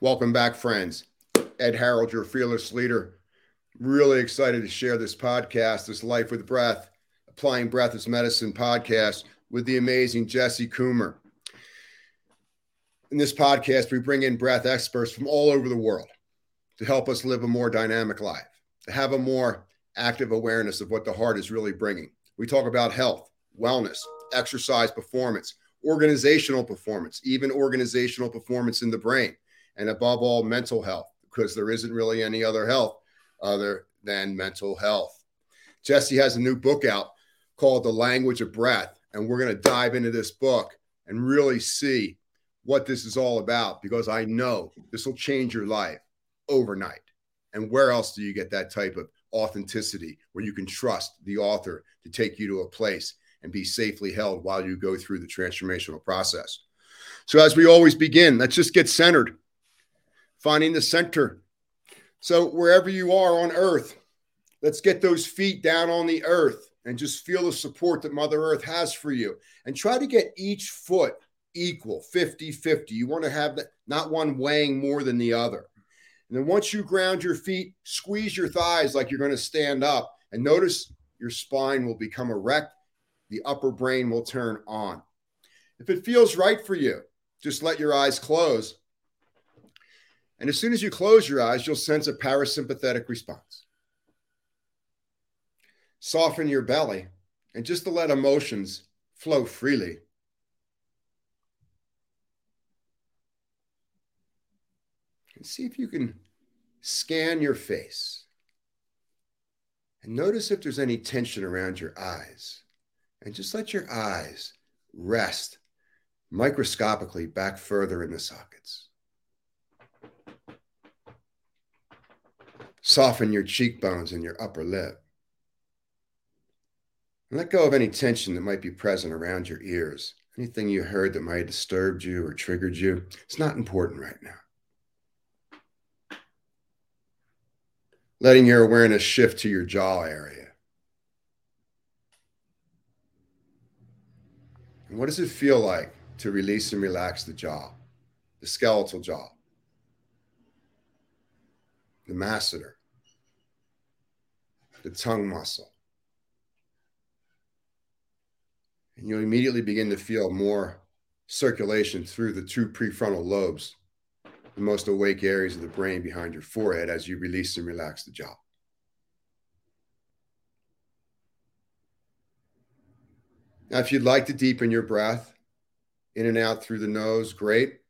Welcome back, friends. Ed Harrold, your fearless leader. Really excited to share this podcast, this Life with Breath, Applying Breath as Medicine podcast with the amazing Jesse Coomer. In this podcast, we bring in breath experts from all over the world to help us live a more dynamic life, to have a more active awareness of what the heart is really bringing. We talk about health, wellness, exercise performance, organizational performance, even organizational performance in the brain, and above all, mental health, because there isn't really any other health other than mental health. Jesse has a new book out called The Language of Breath, and we're going to dive into this book and really see what this is all about because I know this will change your life overnight. And where else do you get that type of authenticity where you can trust the author to take you to a place and be safely held while you go through the transformational process? So, as we always begin, let's just get centered, finding the center. So, wherever you are on earth, let's get those feet down on the earth and just feel the support that Mother Earth has for you. And try to get each foot equal 50 50. You want to have that, not one weighing more than the other. And then once you ground your feet, squeeze your thighs like you're going to stand up. And notice your spine will become erect, the upper brain will turn on. If it feels right for you, just let your eyes close. And as soon as you close your eyes, you'll sense a parasympathetic response. Soften your belly and just to let emotions flow freely. And see if you can scan your face and notice if there's any tension around your eyes. And just let your eyes rest microscopically back further in the sockets. Soften your cheekbones and your upper lip. And let go of any tension that might be present around your ears. Anything you heard that might have disturbed you or triggered you, it's not important right now. letting your awareness shift to your jaw area. And what does it feel like to release and relax the jaw, the skeletal jaw, the masseter, the tongue muscle? And you'll immediately begin to feel more circulation through the two prefrontal lobes the most awake areas of the brain behind your forehead as you release and relax the jaw. Now, if you'd like to deepen your breath in and out through the nose, great.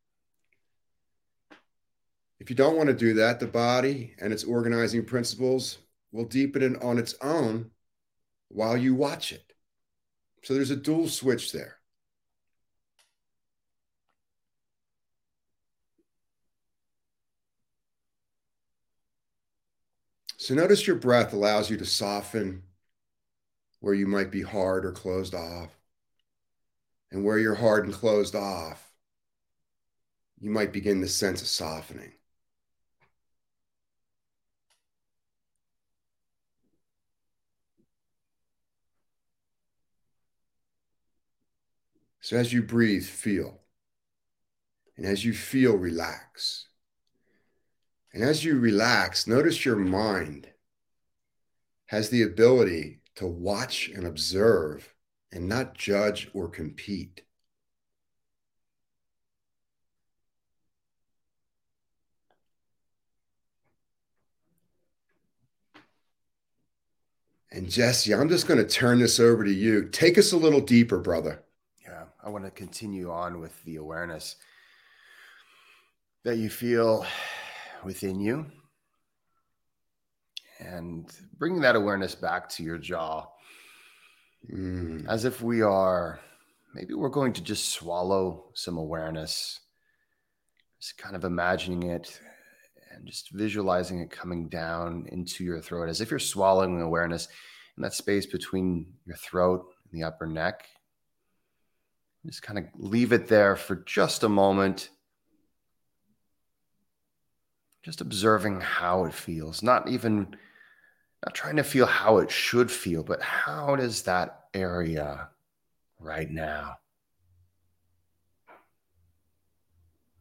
If you don't want to do that, the body and its organizing principles will deepen on its own while you watch it. So there's a dual switch there. So notice your breath allows you to soften where you might be hard or closed off. And where you're hard and closed off, you might begin to sense a softening. So as you breathe, feel. And as you feel, relax. And as you relax, notice your mind has the ability to watch and observe and not judge or compete. And Jesse, I'm just going to turn this over to you. Take us a little deeper, brother. I want to continue on with the awareness that you feel within you and bringing that awareness back to your jaw mm. as if we are maybe we're going to just swallow some awareness just kind of imagining it and just visualizing it coming down into your throat as if you're swallowing awareness in that space between your throat and the upper neck just kind of leave it there for just a moment just observing how it feels, not even not trying to feel how it should feel, but how does that area right now?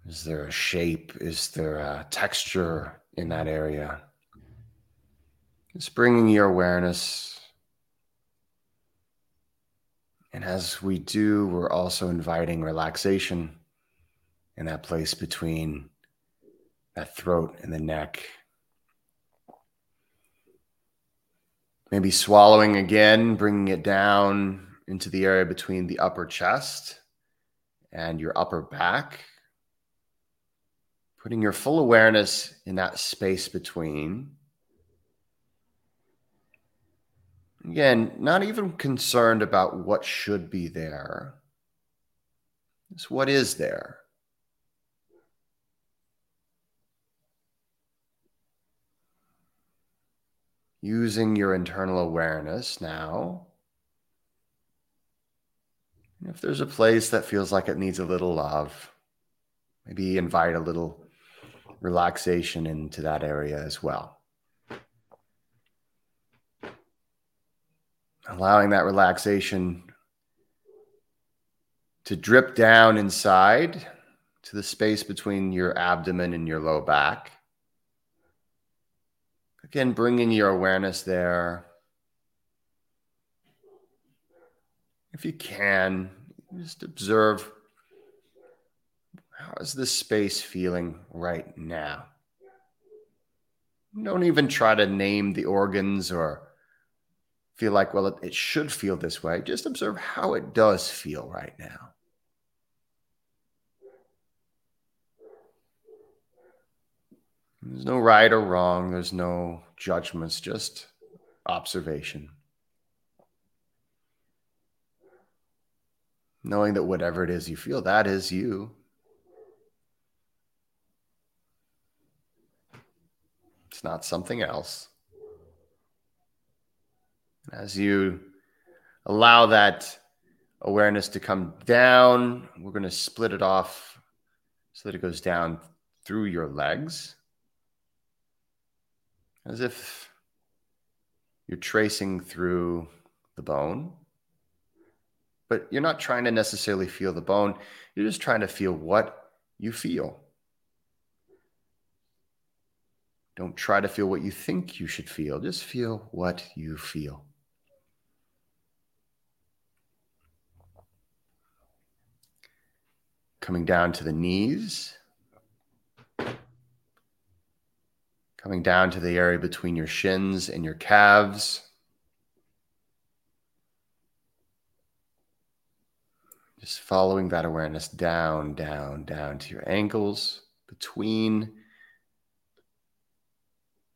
Is there a shape? Is there a texture in that area? Just bringing your awareness. And as we do, we're also inviting relaxation in that place between that throat and the neck. Maybe swallowing again, bringing it down into the area between the upper chest and your upper back. Putting your full awareness in that space between. Again, not even concerned about what should be there. It's what is there. Using your internal awareness now. If there's a place that feels like it needs a little love, maybe invite a little relaxation into that area as well. Allowing that relaxation to drip down inside to the space between your abdomen and your low back. Again, bringing your awareness there. If you can, just observe how is this space feeling right now? Don't even try to name the organs or feel like, well, it, it should feel this way. Just observe how it does feel right now. There's no right or wrong, there's no judgments, just observation. Knowing that whatever it is you feel, that is you. It's not something else. As you allow that awareness to come down, we're going to split it off so that it goes down through your legs as if you're tracing through the bone. But you're not trying to necessarily feel the bone, you're just trying to feel what you feel. Don't try to feel what you think you should feel. Just feel what you feel. Coming down to the knees. Coming down to the area between your shins and your calves. Just following that awareness down, down, down to your ankles, between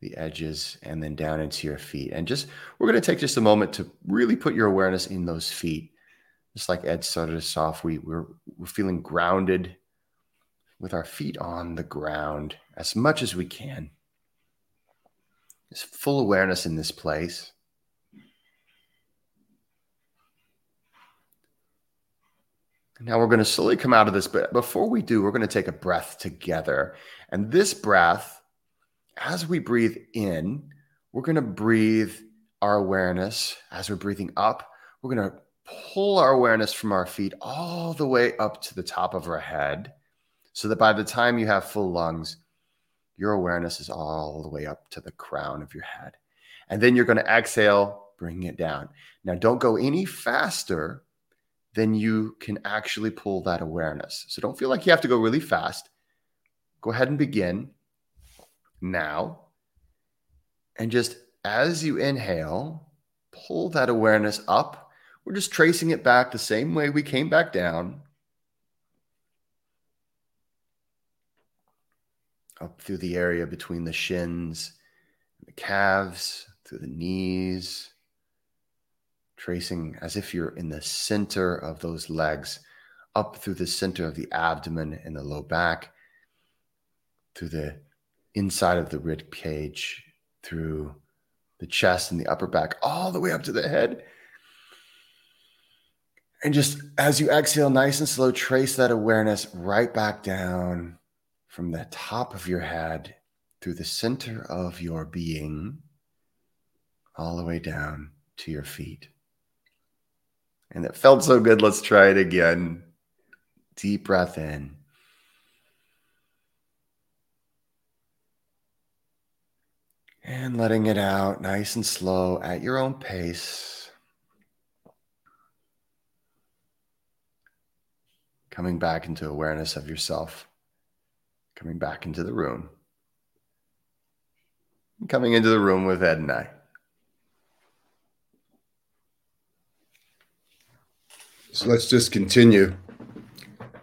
the edges and then down into your feet. And just, we're going to take just a moment to really put your awareness in those feet. Just like Ed started us off, we, we're, we're feeling grounded with our feet on the ground as much as we can. Just full awareness in this place. Now we're going to slowly come out of this, but before we do, we're going to take a breath together. And this breath as we breathe in, we're going to breathe our awareness as we're breathing up. We're going to pull our awareness from our feet all the way up to the top of our head so that by the time you have full lungs, your awareness is all the way up to the crown of your head. And then you're going to exhale, bring it down. Now, don't go any faster than you can actually pull that awareness. So don't feel like you have to go really fast. Go ahead and begin now. And just as you inhale, pull that awareness up. We're just tracing it back the same way we came back down. Up through the area between the shins, and the calves, through the knees, tracing as if you're in the center of those legs, up through the center of the abdomen and the low back, through the inside of the rib cage through the chest and the upper back, all the way up to the head. And just as you exhale, nice and slow, trace that awareness right back down from the top of your head through the center of your being, all the way down to your feet. And it felt so good. Let's try it again. Deep breath in. And letting it out nice and slow at your own pace. Coming back into awareness of yourself, coming back into the room. Coming into the room with Ed and I. So let's just continue.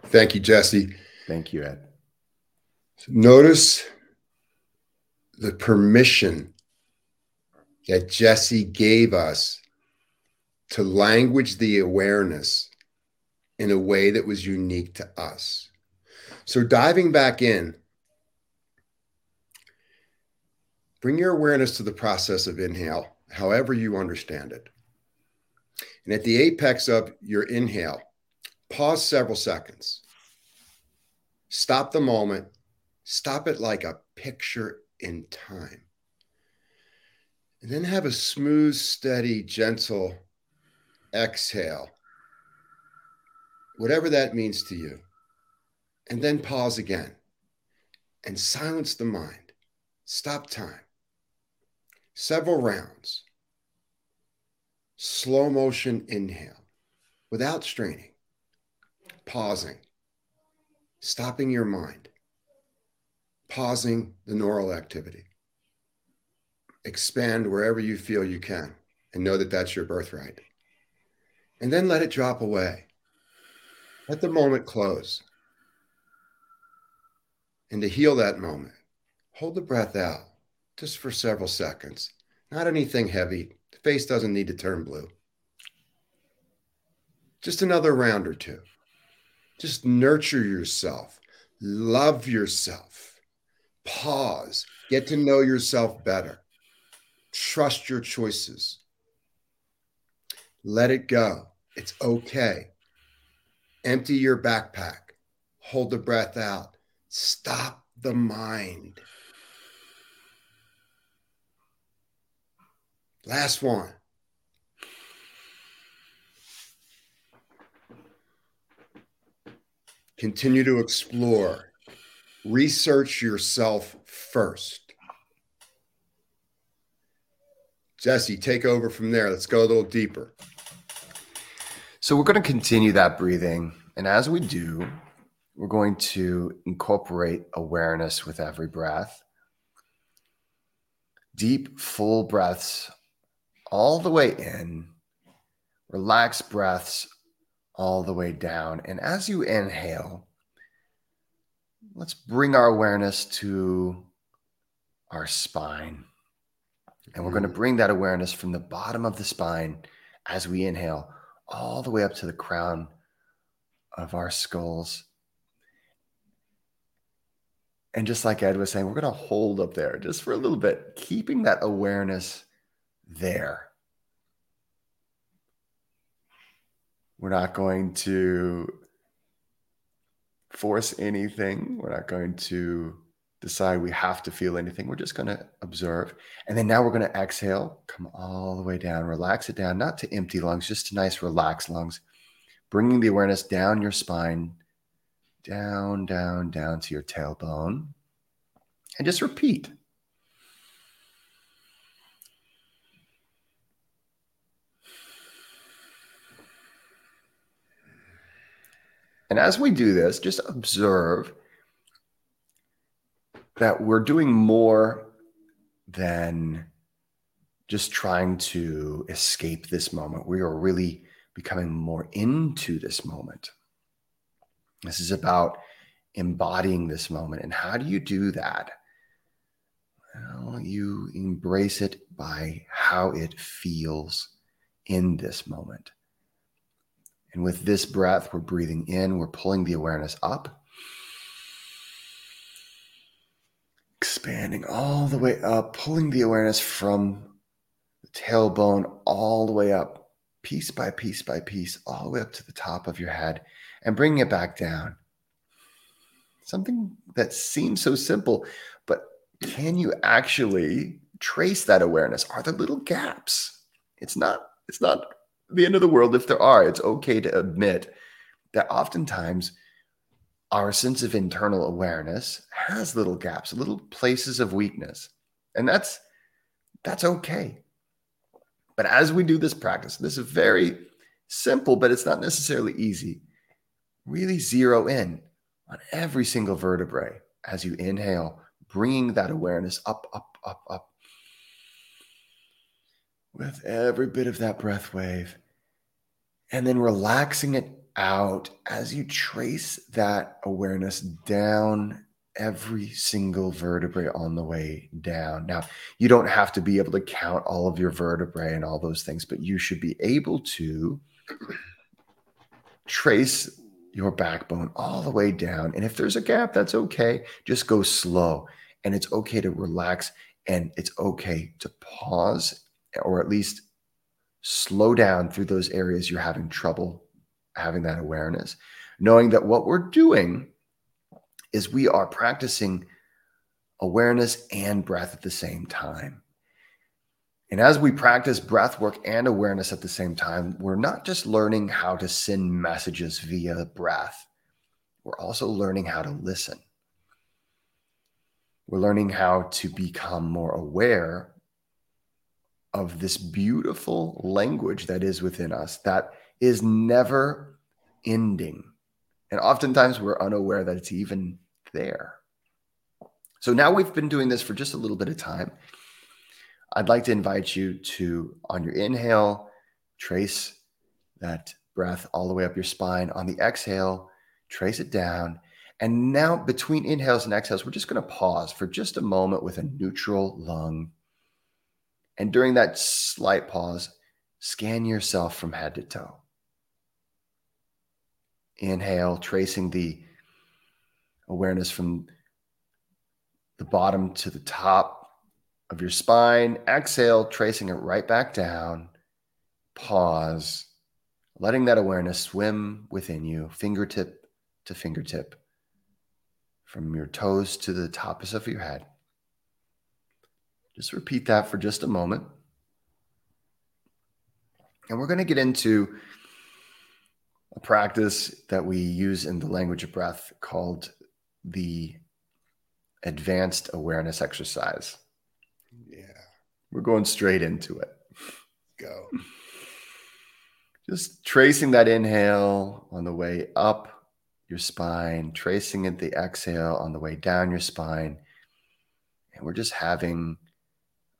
Thank you, Jesse. Thank you, Ed. Notice the permission that Jesse gave us to language the awareness in a way that was unique to us. So, diving back in, bring your awareness to the process of inhale, however you understand it. And at the apex of your inhale, pause several seconds. Stop the moment. Stop it like a picture in time. And then have a smooth, steady, gentle exhale, whatever that means to you. And then pause again and silence the mind. Stop time. Several rounds. Slow motion inhale without straining, pausing, stopping your mind pausing the neural activity. Expand wherever you feel you can and know that that's your birthright. And then let it drop away. Let the moment close. And to heal that moment, hold the breath out just for several seconds. Not anything heavy. The face doesn't need to turn blue. Just another round or two. Just nurture yourself, love yourself Pause. Get to know yourself better. Trust your choices. Let it go. It's okay. Empty your backpack. Hold the breath out. Stop the mind. Last one. Continue to explore research yourself first. Jesse, take over from there. Let's go a little deeper. So, we're going to continue that breathing. And as we do, we're going to incorporate awareness with every breath. Deep, full breaths all the way in, relaxed breaths all the way down. And as you inhale, let's bring our awareness to our spine. And we're going to mm. bring that awareness from the bottom of the spine as we inhale all the way up to the crown of our skulls. And just like Ed was saying, we're going to hold up there just for a little bit, keeping that awareness there. We're not going to force anything. We're not going to decide we have to feel anything. We're just going to observe. And then now we're going to exhale, come all the way down, relax it down, not to empty lungs, just to nice, relaxed lungs, bringing the awareness down your spine, down, down, down to your tailbone. And just repeat. And as we do this, just observe that we're doing more than just trying to escape this moment. We are really becoming more into this moment. This is about embodying this moment. And how do you do that? Well, you embrace it by how it feels in this moment. And with this breath, we're breathing in, we're pulling the awareness up, expanding all the way up, pulling the awareness from the tailbone all the way up, piece by piece by piece, all the way up to the top of your head, and bringing it back down. Something that seems so simple, but can you actually trace that awareness? Are there little gaps? It's not, it's not the end of the world if there are. It's okay to admit that oftentimes our sense of internal awareness has little gaps, little places of weakness. And that's That's okay. But as we do this practice, this is very simple, but it's not necessarily easy. Really zero in on every single vertebrae as you inhale, bringing that awareness up, up, up, up. With every bit of that breath wave. And then relaxing it out as you trace that awareness down every single vertebrae on the way down. Now, you don't have to be able to count all of your vertebrae and all those things, but you should be able to trace your backbone all the way down. And if there's a gap, that's okay. Just go slow. And it's okay to relax and it's okay to pause or at least slow down through those areas you're having trouble having that awareness, knowing that what we're doing is we are practicing awareness and breath at the same time. And as we practice breath work and awareness at the same time, we're not just learning how to send messages via breath, we're also learning how to listen. We're learning how to become more aware of this beautiful language that is within us that is never ending. And oftentimes we're unaware that it's even there. So now we've been doing this for just a little bit of time. I'd like to invite you to, on your inhale, trace that breath all the way up your spine. On the exhale, trace it down. And now, between inhales and exhales, we're just going to pause for just a moment with a neutral lung. And during that slight pause, scan yourself from head to toe. Inhale, tracing the awareness from the bottom to the top of your spine. Exhale, tracing it right back down. Pause, letting that awareness swim within you, fingertip to fingertip, from your toes to the tops of your head. Just repeat that for just a moment. And we're going to get into a practice that we use in the language of breath called the advanced awareness exercise. Yeah. We're going straight into it. Go. Just tracing that inhale on the way up your spine, tracing it the exhale on the way down your spine. And we're just having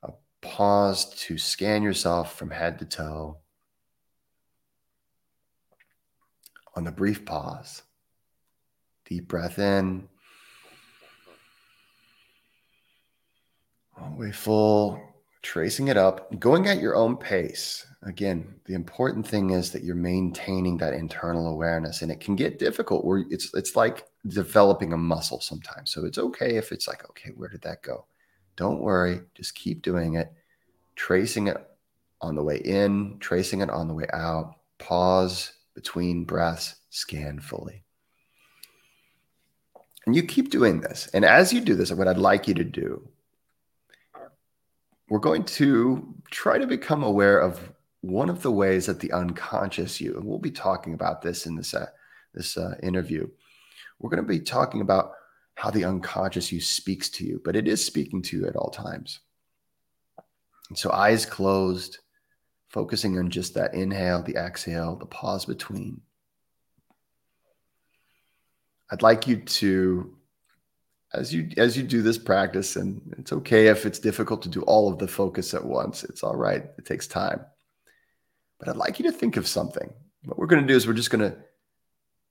a pause to scan yourself from head to toe on the brief pause. Deep breath in. All the way full, tracing it up, going at your own pace. Again, the important thing is that you're maintaining that internal awareness, and it can get difficult. Where it's it's like developing a muscle sometimes. So it's okay if it's like, okay, where did that go? Don't worry, just keep doing it, tracing it on the way in, tracing it on the way out. Pause, between breaths, scan fully. And you keep doing this. And as you do this, what I'd like you to do, we're going to try to become aware of one of the ways that the unconscious you, and we'll be talking about this in this, uh, this uh, interview. We're going to be talking about how the unconscious you speaks to you, but it is speaking to you at all times. And so, eyes closed, focusing on just that inhale, the exhale, the pause between. I'd like you to as you as you do this practice and it's okay if it's difficult to do all of the focus at once. It's all right. It takes time. But I'd like you to think of something. What we're going to do is we're just going to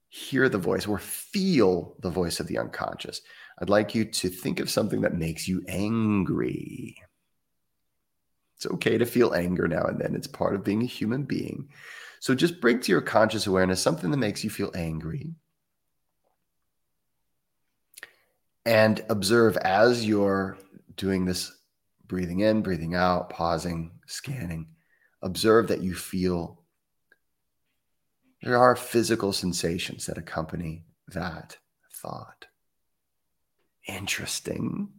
hear the voice or feel the voice of the unconscious. I'd like you to think of something that makes you angry. It's okay to feel anger now and then. It's part of being a human being. So just bring to your conscious awareness something that makes you feel angry. And observe as you're doing this breathing in, breathing out, pausing, scanning. Observe that you feel there are physical sensations that accompany that thought. Interesting.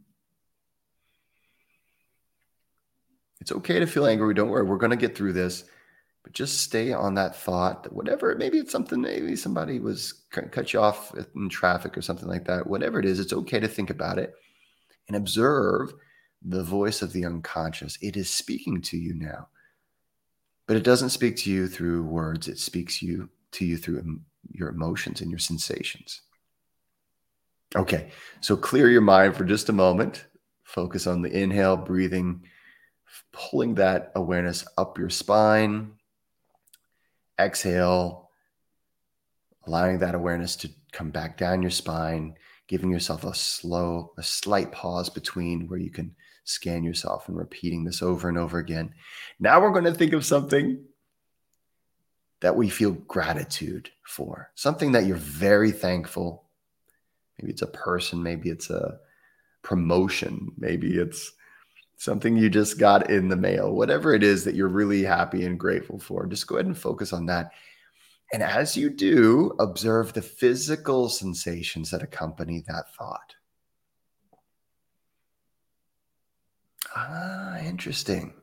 It's okay to feel angry. Don't worry. We're going to get through this. But just stay on that thought that whatever, maybe it's something, maybe somebody was cut you off in traffic or something like that. Whatever it is, it's okay to think about it and observe the voice of the unconscious. It is speaking to you now. But it doesn't speak to you through words, it speaks you to you through your emotions and your sensations. Okay, so clear your mind for just a moment. Focus on the inhale, breathing, pulling that awareness up your spine. Exhale, allowing that awareness to come back down your spine, giving yourself a slow, a slight pause between where you can scan yourself and repeating this over and over again. Now we're going to think of something that we feel gratitude for, something that you're very thankful. Maybe it's a person, maybe it's a promotion, maybe it's something you just got in the mail, whatever it is that you're really happy and grateful for. Just go ahead and focus on that. And as you do, observe the physical sensations that accompany that thought. Ah, interesting.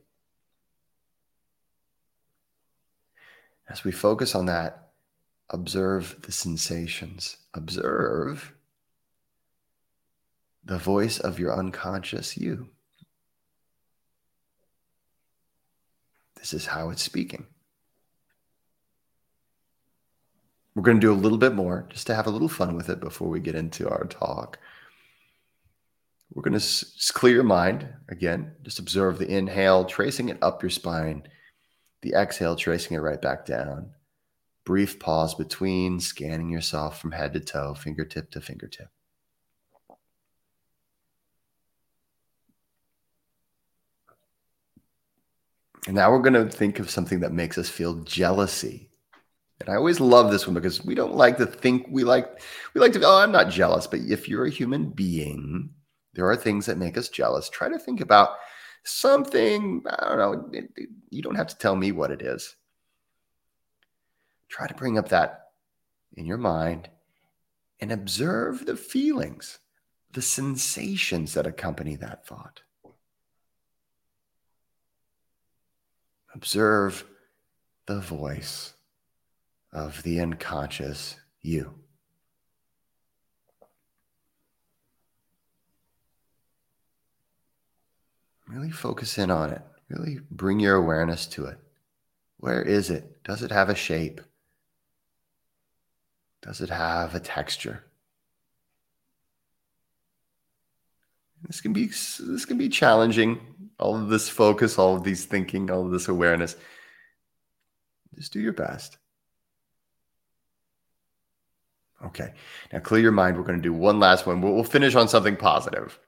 As we focus on that, observe the sensations. Observe the voice of your unconscious you. This is how it's speaking. We're going to do a little bit more just to have a little fun with it before we get into our talk. We're going to s- clear your mind again. Just observe the inhale, tracing it up your spine, the exhale, tracing it right back down. Brief pause between, scanning yourself from head to toe, fingertip to fingertip. And now we're going to think of something that makes us feel jealousy. And I always love this one because we don't like to think we like we like to oh I'm not jealous, but if you're a human being, there are things that make us jealous. Try to think about something, I don't know, you don't have to tell me what it is. Try to bring up that in your mind and observe the feelings, the sensations that accompany that thought. Observe the voice of the unconscious you. Really focus in on it. Really bring your awareness to it. Where is it? Does it have a shape? Does it have a texture? This can be this can be challenging. All of this focus, all of these thinking, all of this awareness. Just do your best. Okay. Now clear your mind. We're going to do one last one. We'll finish on something positive.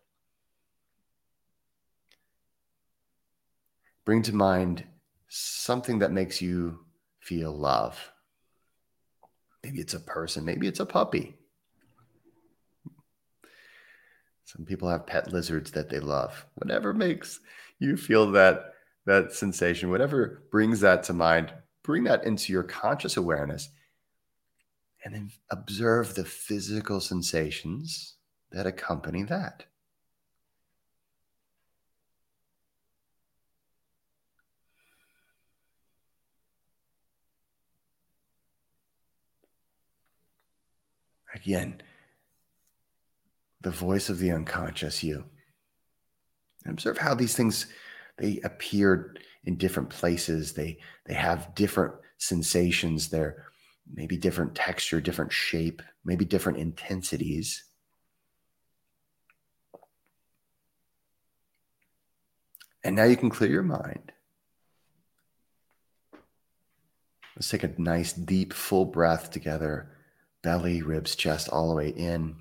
Bring to mind something that makes you feel love. Maybe it's a person, maybe it's a puppy. Some people have pet lizards that they love. Whatever makes you feel that that sensation, whatever brings that to mind, bring that into your conscious awareness and then observe the physical sensations that accompany that. Again, the voice of the unconscious you. And observe how these things they appear in different places. They they have different sensations. They're maybe different texture, different shape, maybe different intensities. And now you can clear your mind. Let's take a nice, deep, full breath together belly, ribs, chest, all the way in.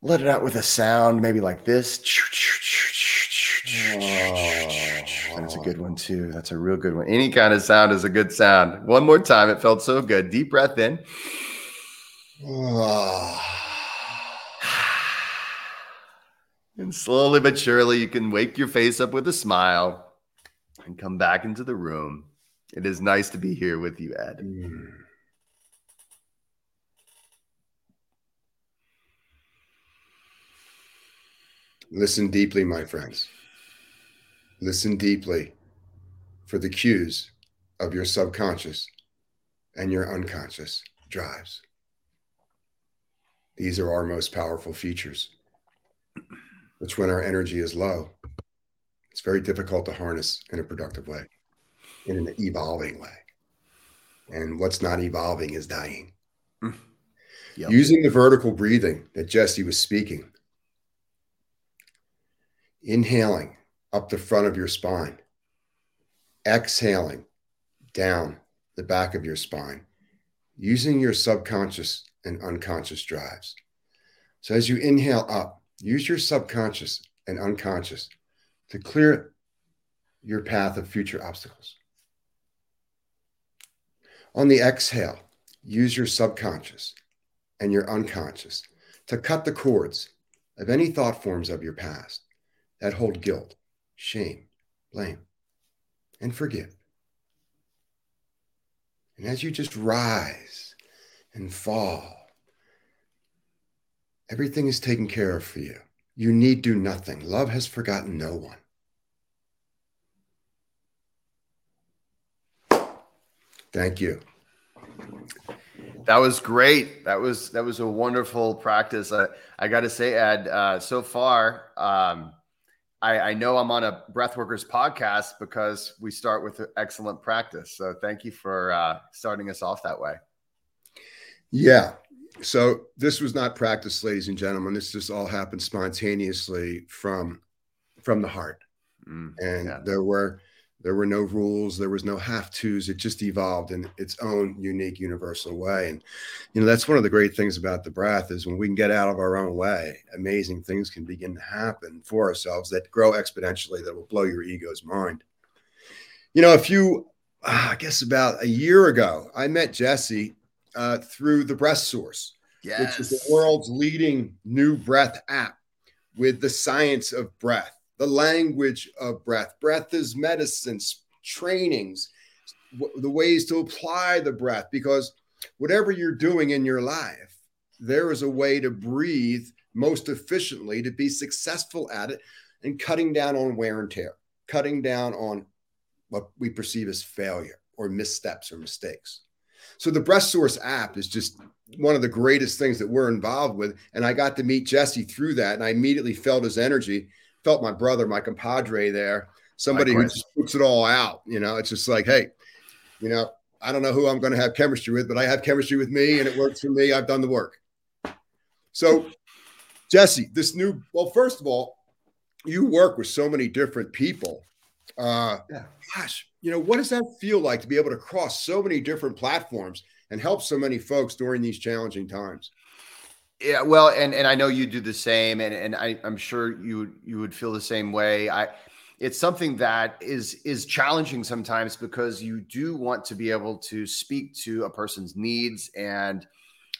Let it out with a sound, maybe like this. That's a good one, too. That's a real good one. Any kind of sound is a good sound. One more time. It felt so good. Deep breath in. And slowly but surely, you can wake your face up with a smile and come back into the room. It is nice to be here with you, Ed. Mm. Listen deeply, my friends. Listen deeply for the cues of your subconscious and your unconscious drives. These are our most powerful features. That's when our energy is low. It's very difficult to harness in a productive way, in an evolving way. And what's not evolving is dying. Mm. Yep. Using the vertical breathing that Jesse was speaking, inhaling up the front of your spine, exhaling down the back of your spine, using your subconscious and unconscious drives. So as you inhale up, use your subconscious and unconscious to clear your path of future obstacles. On the exhale, use your subconscious and your unconscious to cut the cords of any thought forms of your past that hold guilt, shame, blame, and forgive. And as you just rise and fall, everything is taken care of for you. You need do nothing. Love has forgotten no one. Thank you. That was great. That was that was a wonderful practice. I, I got to say, Ed, uh, so far, um, I, I know I'm on a Breathworkers podcast because we start with excellent practice. So thank you for uh, starting us off that way. Yeah. So this was not practice, ladies and gentlemen. This just all happened spontaneously from from the heart, mm, and yeah. there were there were no rules. There was no have tos. It just evolved in its own unique, universal way. And, you know, that's one of the great things about the breath is when we can get out of our own way, amazing things can begin to happen for ourselves that grow exponentially that will blow your ego's mind. You know, a few, uh, I guess about a year ago, I met Jesse uh, through the Breath Source, yes. which is the world's leading new breath app with the science of breath the language of breath. Breath is medicines, trainings, the ways to apply the breath, because whatever you're doing in your life, there is a way to breathe most efficiently to be successful at it and cutting down on wear and tear, cutting down on what we perceive as failure or missteps or mistakes. So the Breath Source app is just one of the greatest things that we're involved with. And I got to meet Jesse through that. And I immediately felt his energy felt my brother, my compadre there, somebody who just puts it all out. You know, it's just like, hey, you know, I don't know who I'm going to have chemistry with, but I have chemistry with me and it works for me. I've done the work. So, Jesse, this new, well, first of all, you work with so many different people. Uh, yeah. Gosh, you know, what does that feel like to be able to cross so many different platforms and help so many folks during these challenging times? Yeah, well, and and I know you do the same, and and I, I'm sure you you would feel the same way. I it's something that is is challenging sometimes because you do want to be able to speak to a person's needs and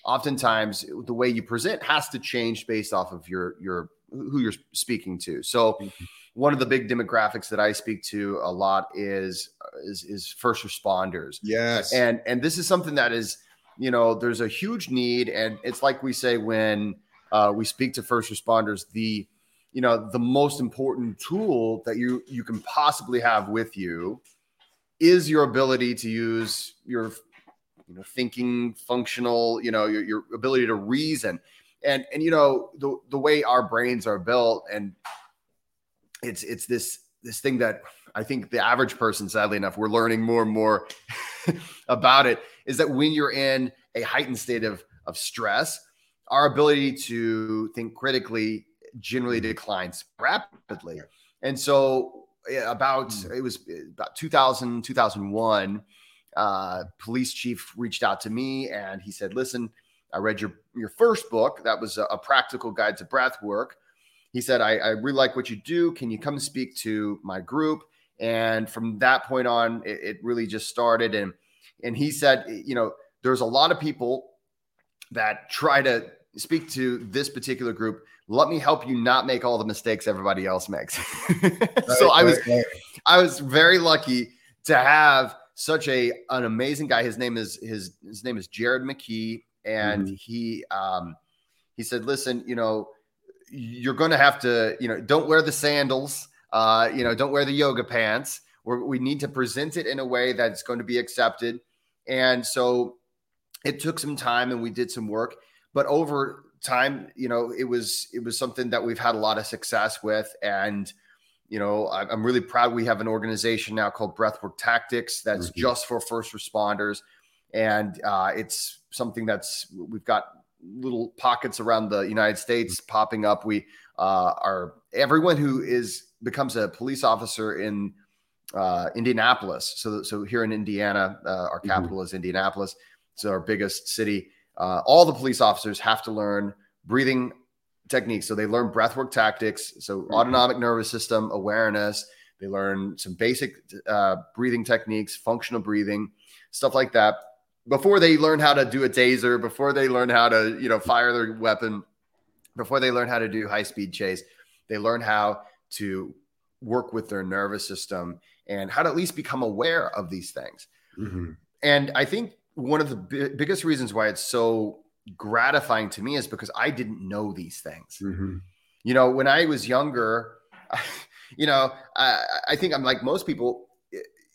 oftentimes the way you present has to change based off of your your who you're speaking to so mm-hmm. one of the big demographics that i speak to a lot is is is first responders yes and and this is something that is you know, there's a huge need, and it's like we say when uh, we speak to first responders, the you know the most important tool that you you can possibly have with you is your ability to use your you know thinking functional you know your, your ability to reason. And and you know the the way our brains are built and it's it's this this thing that I think the average person, sadly enough, we're learning more and more about it is that when you're in a heightened state of, of stress, our ability to think critically generally declines rapidly. And so about mm. it was about 2000 2001 uh, police chief reached out to me and he said listen i read your your first book that was a, a practical guide to breath work he said I, I, really like what you do can you come speak to my group and from that point on it, it really just started and and he said, you know, there's a lot of people that try to speak to this particular group. Let me help you not make all the mistakes everybody else makes. so I was. I was very lucky to have such a an amazing guy. His name is his his name is Jared McKee, and mm-hmm. he um he said, listen, you know, you're going to have to, you know, don't wear the sandals, uh, you know, don't wear the yoga pants. We're, we need to present it in a way that's going to be accepted. And so it took some time and we did some work. But over time, you know, it was it was something that we've had a lot of success with, and you know, I'm really proud we have an organization now called Breathwork Tactics that's mm-hmm. just for first responders, and uh, it's something that's we've got little pockets around the United States mm-hmm. popping up. We uh, are everyone who is becomes a police officer in uh, Indianapolis. So, so here in Indiana, uh, our mm-hmm. capital mm-hmm. is Indianapolis. It's our biggest city. Uh, all the police officers have to learn breathing techniques. So they learn breathwork tactics. So mm-hmm. autonomic nervous system awareness. They learn some basic uh, breathing techniques, functional breathing, stuff like that. Before they learn how to do a taser, before they learn how to you know fire their weapon, before they learn how to do high speed chase, they learn how to work with their nervous system and how to at least become aware of these things. Mm-hmm. And I think one of the b- biggest reasons why it's so gratifying to me is because I didn't know these things. Mm-hmm. You know, when I was younger, you know, I, I think I'm like most people.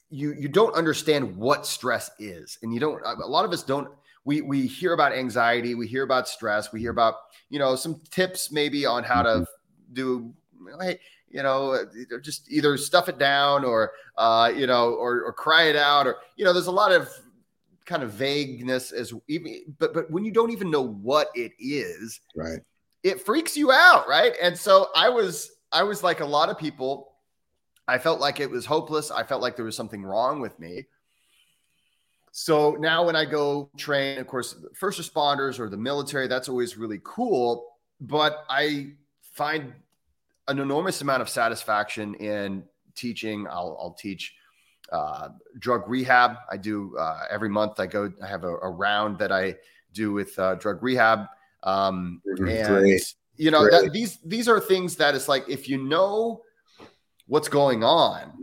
You you don't understand what stress is, and you don't. A lot of us don't. We we hear about anxiety, we hear about stress, we hear about you know some tips maybe on how mm-hmm. to do. Hey, you know, just either stuff it down or, uh, you know, or, or cry it out or, you know, there's a lot of kind of vagueness as even, but, but when you don't even know what it is, right. It freaks you out. Right. And so I was, I was like a lot of people, I felt like it was hopeless. I felt like there was something wrong with me. So now when I go train, of course, first responders or the military, that's always really cool. But I find an enormous amount of satisfaction in teaching. I'll, I'll teach uh, drug rehab. I do uh, every month. I go. I have a, a round that I do with uh, drug rehab. Um, mm-hmm. and Great. you know that, these these are things that it's like if you know what's going on.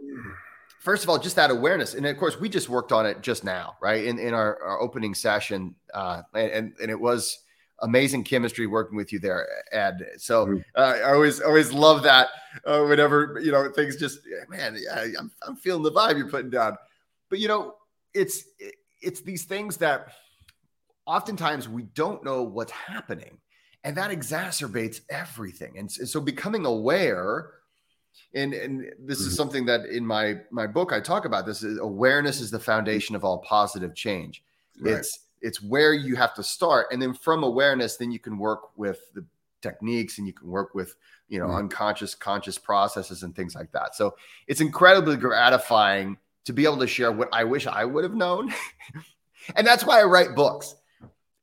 First of all, just that awareness, and of course, we just worked on it just now, right? In in our, our opening session, uh, and and it was amazing chemistry working with you there, Ed. So mm-hmm. uh, I always always love that. Uh, whenever you know things just man, yeah, I'm I'm feeling the vibe you're putting down. But you know, it's it's these things that oftentimes we don't know what's happening, and that exacerbates everything. And, so becoming aware. And, and this mm-hmm. is something that in my my book I talk about. This is awareness is the foundation of all positive change. Right. It's it's where you have to start. And then from awareness then you can work with the techniques and you can work with you know mm-hmm. unconscious conscious processes and things like that. So it's incredibly gratifying to be able to share what i wish i would have known. And that's why i write books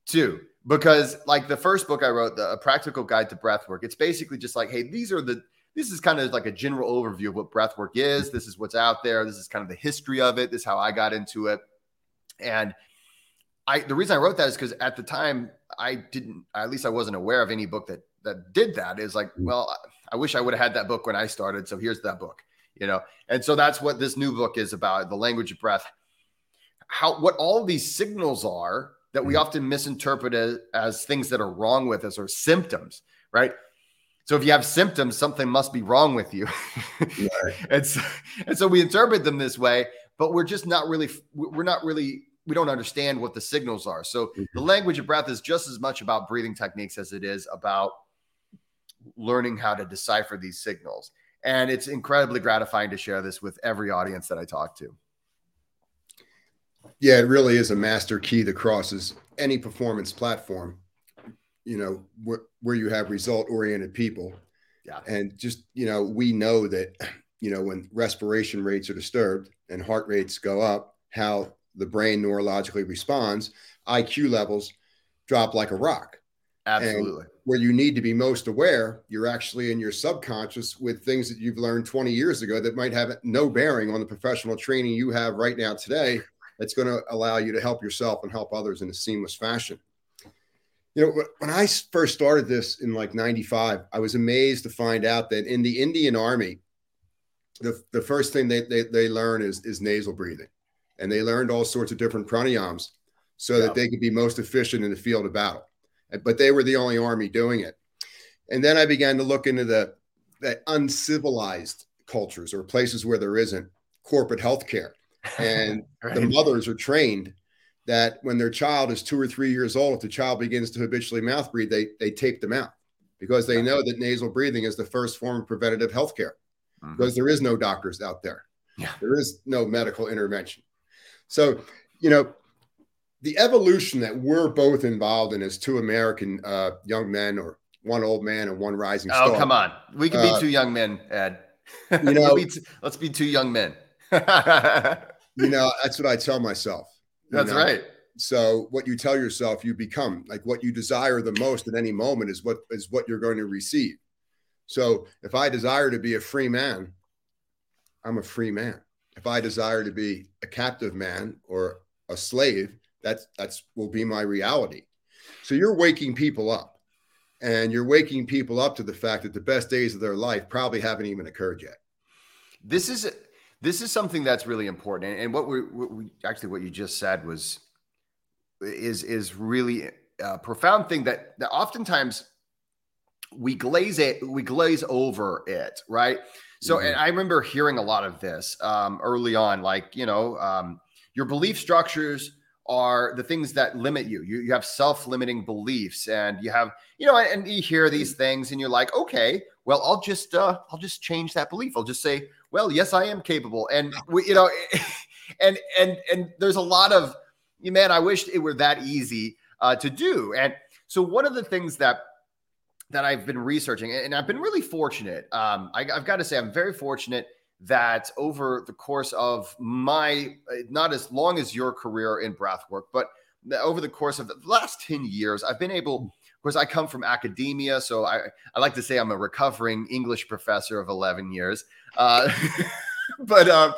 too because like the first book i wrote the a practical guide to breath work it's basically just like hey these are the this is kind of like a general overview of what breath work is. This is what's out there. This is kind of the history of it. This is how i got into it. And I the reason I wrote that is because at the time I didn't at least I wasn't aware of any book that that did that. Is like, mm. well, I wish I would have had that book when I started. So here's that book, you know. And so that's what this new book is about: the language of breath. How what all these signals are that we mm. often misinterpret as, as things that are wrong with us or symptoms, right? So if you have symptoms, something must be wrong with you. right. and, so, and so we interpret them this way, but we're just not really we're not really we don't understand what the signals are. So mm-hmm. the language of breath is just as much about breathing techniques as it is about learning how to decipher these signals. And it's incredibly gratifying to share this with every audience that I talk to. Yeah, it really is a master key that crosses any performance platform, you know, where, where you have result oriented people. Yeah. And just, you know, we know that, you know, when respiration rates are disturbed and heart rates go up, how the brain neurologically responds, IQ levels drop like a rock. Absolutely. And where you need to be most aware, you're actually in your subconscious with things that you've learned 20 years ago that might have no bearing on the professional training you have right now today. That's going to allow you to help yourself and help others in a seamless fashion. You know, when I first started this in like 95, I was amazed to find out that in the Indian Army, the, the first thing they, they, they learn is, is nasal breathing and they learned all sorts of different pranayams so yeah. that they could be most efficient in the field of battle. But they were the only army doing it. And then I began to look into the, the uncivilized cultures or places where there isn't corporate health care. And right. the mothers are trained that when their child is two or three years old, if the child begins to habitually mouth breathe, they they tape them out because they know that nasal breathing is the first form of preventative health care mm-hmm. because there is no doctors out there. Yeah. There is no medical intervention. So, you know, the evolution that we're both involved in as two American uh, young men or one old man and one rising oh, star. Oh, come on. We can be uh, two young men, Ed. You know, let's be two young men. you know, that's what I tell myself. That's know? right. So what you tell yourself, you become. Like what you desire the most at any moment is what is what you're going to receive. So if I desire to be a free man, I'm a free man. If I desire to be a captive man or a slave, that's that's will be my reality. So you're waking people up. And you're waking people up to the fact that the best days of their life probably haven't even occurred yet. This is this is something that's really important. And what we, what we actually what you just said was is is really a profound thing that that oftentimes we glaze it we glaze over it right so mm-hmm. and i remember hearing a lot of this um, early on like you know um, your belief structures are the things that limit you. you you have self-limiting beliefs and you have you know and you hear these things and you're like okay well i'll just uh i'll just change that belief i'll just say well yes i am capable and we, you know and and and there's a lot of man, I wish it were that easy uh, to do. And so one of the things that that I've been researching, and I've been really fortunate. Um, I, have got to say, I'm very fortunate that over the course of my, not as long as your career in breath work, but over the course of the last 10 years, I've been able, of course, I come from academia. So I, I like to say I'm a recovering English professor of 11 years. Uh, but um,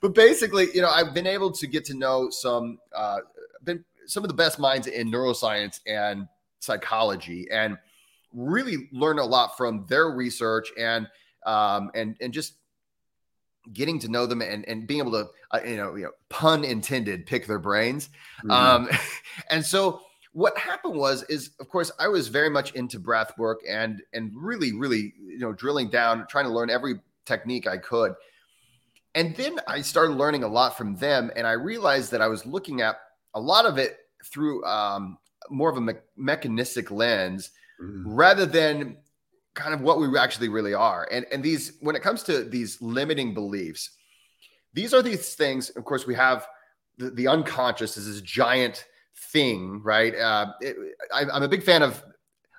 but basically, you know, I've been able to get to know some uh, been some of the best minds in neuroscience and psychology, and really learn a lot from their research and um, and and just getting to know them and, and being able to uh, you know you know pun intended pick their brains mm-hmm. um, and so what happened was is of course i was very much into breath work and and really really you know drilling down trying to learn every technique i could and then I started learning a lot from them, and I realized that I was looking at a lot of it through um, more of a me- mechanistic lens mm-hmm. rather than kind of what we actually really are. And and these, when it comes to these limiting beliefs, these are these things. Of course, we have the, the unconscious is this giant thing, right? Uh, it, I, I'm a big fan of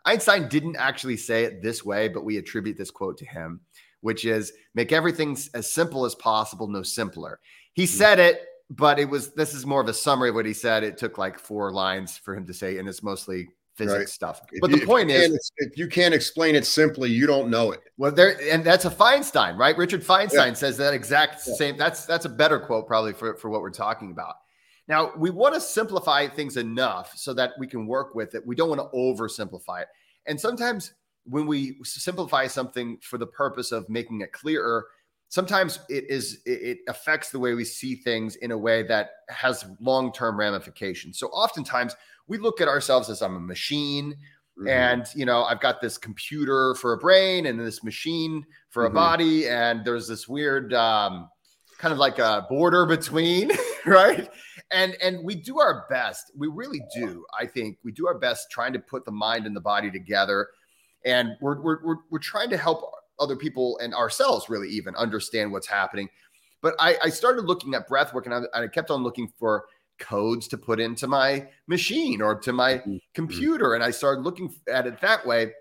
Einstein. Didn't actually say it this way, but we attribute this quote to him which is make everything as simple as possible, no simpler. He mm-hmm. said it, but it was this is more of a summary of what he said. It took like four lines for him to say, and it's mostly physics right. stuff. But if the point is, if you can't explain it simply, you don't know it. Well, there and that's a Feynman, right? Richard Feynman yeah. says that exact yeah. same. That's that's a better quote probably for for what we're talking about. Now we want to simplify things enough so that we can work with it. We don't want to oversimplify it, and sometimes when we simplify something for the purpose of making it clearer, sometimes it is it affects the way we see things in a way that has long-term ramifications. So oftentimes we look at ourselves as I'm a machine mm-hmm. and you know I've got this computer for a brain and this machine for mm-hmm. a body and there's this weird um, kind of like a border between, right? And and we do our best. We really do. I think we do our best trying to put the mind and the body together and we're, we're, we're, we're trying to help other people and ourselves really even understand what's happening. But I, I started looking at breath work and I, I, kept on looking for codes to put into my machine or to my mm-hmm. computer. And I started looking at it that way.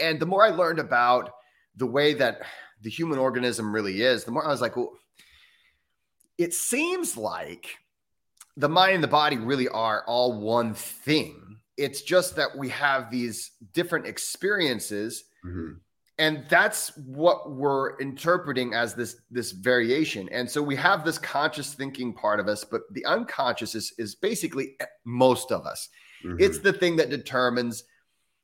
And the more I learned about the way that the human organism really is, the more I was like, well, it seems like the mind and the body really are all one thing it's just that we have these different experiences. Mm-hmm. And that's what we're interpreting as this this variation. And so we have this conscious thinking part of us, but the unconscious is, is basically most of us. Mm-hmm. It's the thing that determines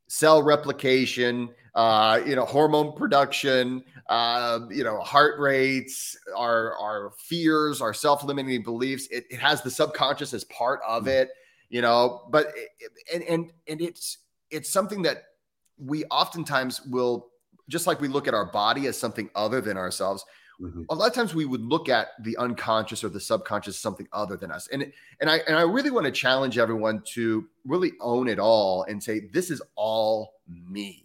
cell replication, uh, you know, hormone production, uh, you know, heart rates, our our fears, our self-limiting beliefs. It, it has the subconscious as part of mm-hmm. it you know but and and and it's it's something that we oftentimes will just like we look at our body as something other than ourselves mm-hmm. a lot of times we would look at the unconscious or the subconscious as something other than us. And and I and I really want to challenge everyone to really own it all and say this is all me.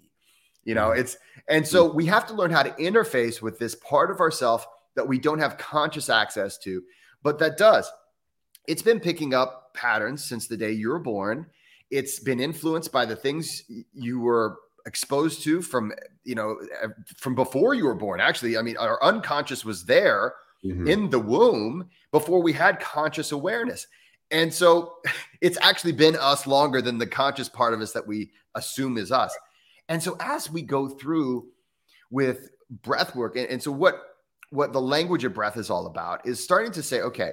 You know, mm-hmm. it's and so we have to learn how to interface with this part of ourself that we don't have conscious access to, but that does. It's been picking up patterns since the day you were born. It's been influenced by the things you were exposed to from you know from before you were born. Actually i mean our unconscious was there mm-hmm. in the womb before we had conscious awareness. And so it's actually been us longer than the conscious part of us that we assume is us. And so as we go through with breath work and, and so what what the language of breath is all about is starting to say okay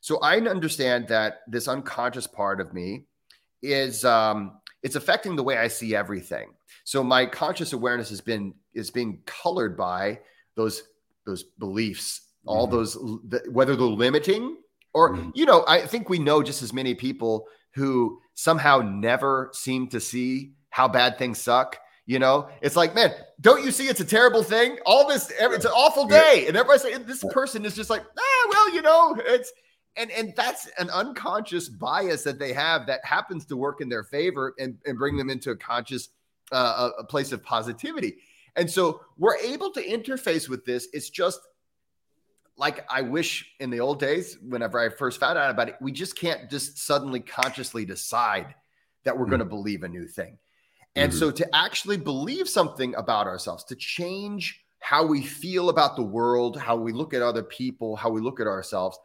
so i understand that this unconscious part of me is um it's affecting the way i see everything so my conscious awareness has been is being colored by those those beliefs, all mm-hmm. those whether they're limiting or mm-hmm. you know, I think we know just as many people who somehow never seem to see how bad things suck. You know, it's like, man, don't you see it's a terrible thing? All this, it's an awful day, and everybody's like, this person is just like, ah, well, you know, it's and and that's an unconscious bias that they have that happens to work in their favor and, and bring them into a conscious uh, a place of positivity. And so we're able to interface with this. It's just like I wish in the old days, whenever I first found out about it, we just can't just suddenly consciously decide that we're mm-hmm. going to believe a new thing. And mm-hmm. so to actually believe something about ourselves, to change how we feel about the world, how we look at other people, how we look at ourselves,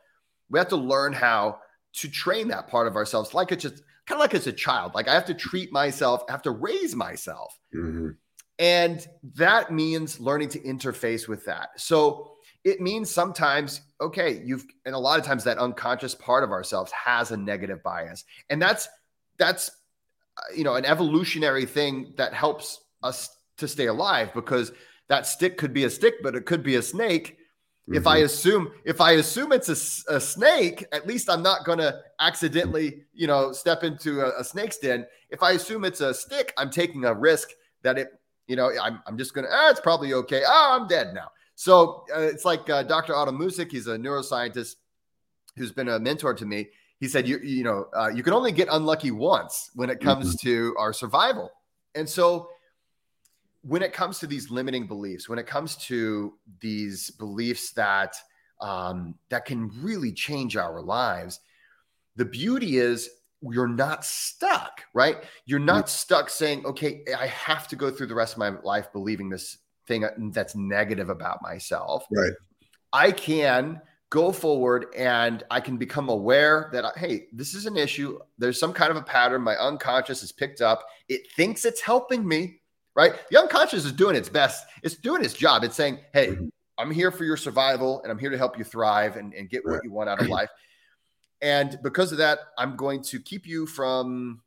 we have to learn how to train that part of ourselves like it's just kind of like as a child. Like I have to treat myself, I have to raise myself. Mm-hmm. And that means learning to interface with that. So it means sometimes, okay, you've, and a lot of times that unconscious part of ourselves has a negative bias. And that's, that's, you know, an evolutionary thing that helps us to stay alive because that stick could be a stick, but it could be a snake. Mm-hmm. If I mm-hmm. assume if I assume it's a, a snake, at least I'm not going to accidentally, you know, step into a, a, snake's den. If I assume it's a stick, I'm taking a risk that it, you know, I'm, I'm just going to, ah, it's probably okay. Oh, I'm dead now. So uh, it's like uh, Dr. Otto Muzik. He's a neuroscientist who's been a mentor to me. He said, you, you know, uh, you can only get unlucky once when it comes mm-hmm. to our survival. And so when it comes to these limiting beliefs, when it comes to these beliefs that um, that can really change our lives, the beauty is you're not stuck, right? You're not stuck saying, "Okay, I have to go through the rest of my life believing this thing that's negative about myself." Right. I can go forward and I can become aware that hey, this is an issue. There's some kind of a pattern my unconscious has picked up. It thinks it's helping me right? The unconscious is doing its best. It's doing its job. It's saying, hey, mm-hmm. I'm here for your survival and I'm here to help you thrive and, and get what you want out of life. And because of that, I'm going to keep you from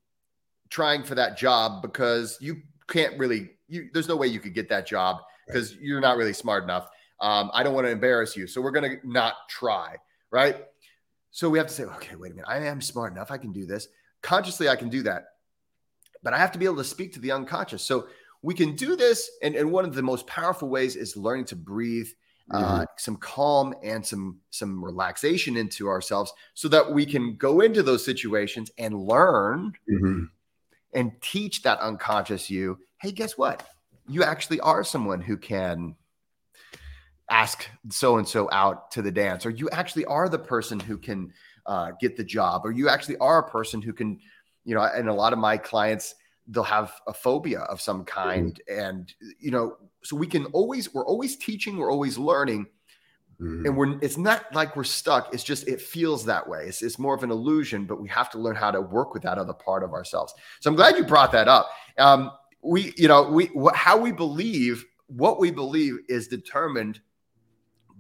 trying for that job because you can't really, you, there's no way you could get that job because right. you're not really smart enough. Um, I don't want to embarrass you. So we're going to not try. Right. So we have to say, okay, wait a minute. I am smart enough. I can do this. Consciously, I can do that. But I have to be able to speak to the unconscious. So we can do this. And, and one of the most powerful ways is learning to breathe uh, mm-hmm. some calm and some some relaxation into ourselves so that we can go into those situations and learn mm-hmm. and teach that unconscious you hey guess what you actually are someone who can ask so and so out to the dance or you actually are the person who can uh, get the job or you actually are a person who can you know and a lot of my clients they'll have a phobia of some kind. Mm-hmm. and you know so we can always we're always teaching we're always learning. Mm-hmm. and we're it's not like we're stuck. It's just it feels that way. It's, it's more of an illusion but we have to learn how to work with that other part of ourselves. So i'm glad you brought that up. Um, we you know we wh- how we believe what we believe is determined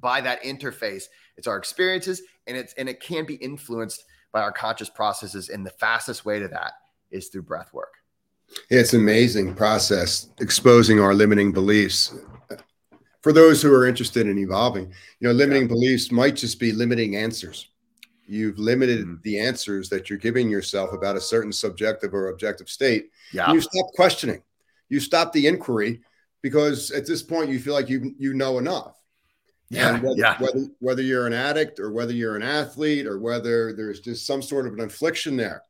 by that interface. It's our experiences and it's and it can be influenced by our conscious processes. And the fastest way to that is through breath work it's an amazing process exposing our limiting beliefs. For those who are interested in evolving, you know, limiting yeah. beliefs might just be limiting answers. You've limited mm-hmm. the answers that you're giving yourself about a certain subjective or objective state. Yeah. You stop questioning. You stop the inquiry because at this point you feel like you you know enough. Yeah, whether, yeah. Whether whether you're an addict or whether you're an athlete or whether there's just some sort of an affliction there,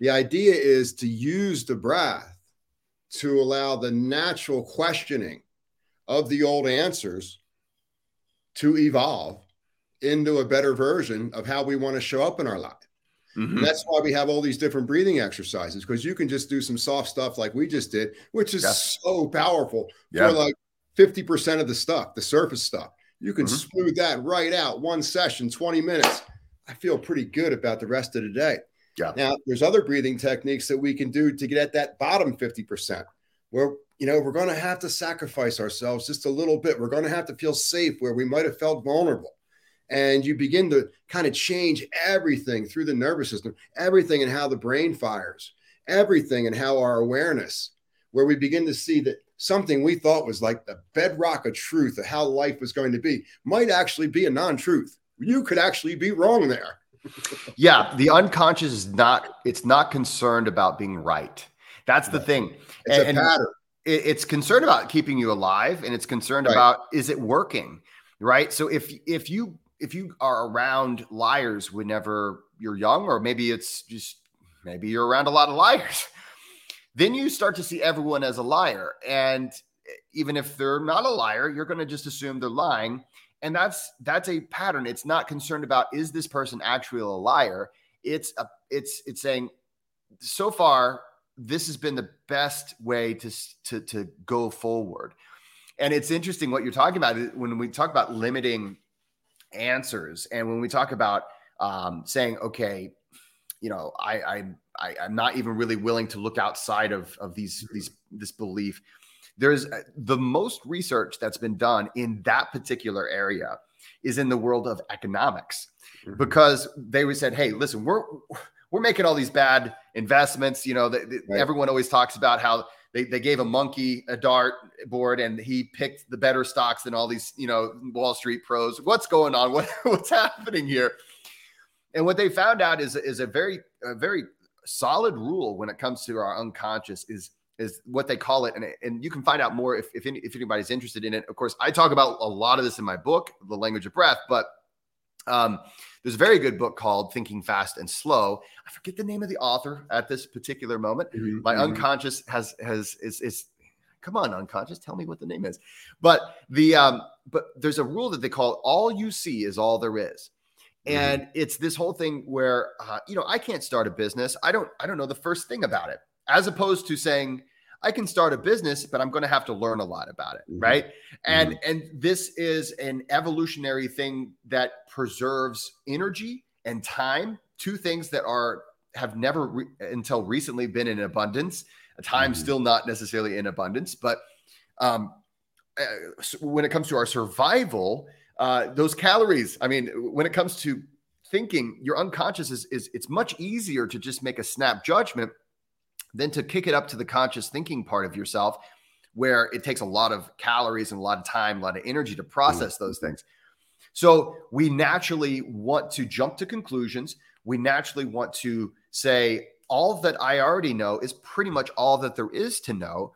the idea is to use the breath to allow the natural questioning of the old answers to evolve into a better version of how we want to show up in our life. Mm-hmm. that's why we have all these different breathing exercises because you can just do some soft stuff like we just did, which is yes. so powerful yeah. for like 50% of the stuff, the surface stuff. You can mm-hmm. smooth that right out one session, 20 minutes. I feel pretty good about the rest of the day. Yeah. Now, there's other breathing techniques that we can do to get at that bottom 50% where, you know, we're going to have to sacrifice ourselves just a little bit. We're going to have to feel safe where we might have felt vulnerable and you begin to kind of change everything through the nervous system, everything and how the brain fires, everything and how our awareness, where we begin to see that something we thought was like the bedrock of truth of how life was going to be might actually be a non-truth. You could actually be wrong there. Yeah, the unconscious is not it's not concerned about being right. That's the thing. It's and, a pattern. It's concerned about keeping you alive and it's concerned right. about is it working? Right? So if if you if you are around liars whenever you're young, or maybe it's just maybe you're around a lot of liars, then you start to see everyone as a liar. And even if they're not a liar, you're going to just assume they're lying. And that's that's a pattern. It's not concerned about is this person actually a liar. It's a it's it's saying so far this has been the best way to to to go forward. And it's interesting what you're talking about when we talk about limiting answers. And when we talk about um, saying, okay, you know, I, I, I am not even really willing to look outside of of these these this belief. There's uh, the most research that's been done in that particular area is in the world of economics mm-hmm. because they said, hey, listen, we're we're making all these bad investments. You know, the, the, right. everyone always talks about how they, they gave a monkey a dart board and he picked the better stocks than all these, you know, Wall Street pros. What's going on? What, what's happening here? And what they found out is, is a very, a very solid rule when it comes to our unconscious is, is what they call it. And, and you can find out more if, if, any, if anybody's interested in it. Of course, I talk about a lot of this in my book, The Language of Breath, but um, there's a very good book called Thinking Fast and Slow. I forget the name of the author at this particular moment. Mm-hmm. My mm-hmm. unconscious has has is is come on unconscious tell me what the name is but the um but there's a rule that they call all you see is all there is mm-hmm. and it's this whole thing where uh, you know i can't start a business i don't i don't know the first thing about it as opposed to saying I can start a business, but I'm going to have to learn a lot about it, mm-hmm. right? And mm-hmm. and this is an evolutionary thing that preserves energy and time, two things that are have never re- until recently been in abundance. Time mm-hmm. still not necessarily in abundance, but um, uh, when it comes to our survival, uh, those calories. I mean, when it comes to thinking, your unconscious is is it's much easier to just make a snap judgment than to kick it up to the conscious thinking part of yourself where it takes a lot of calories and a lot of time, a lot of energy to process mm-hmm. those things. So we naturally want to jump to conclusions. We naturally want to say, all that I already know is pretty much all that there is to know.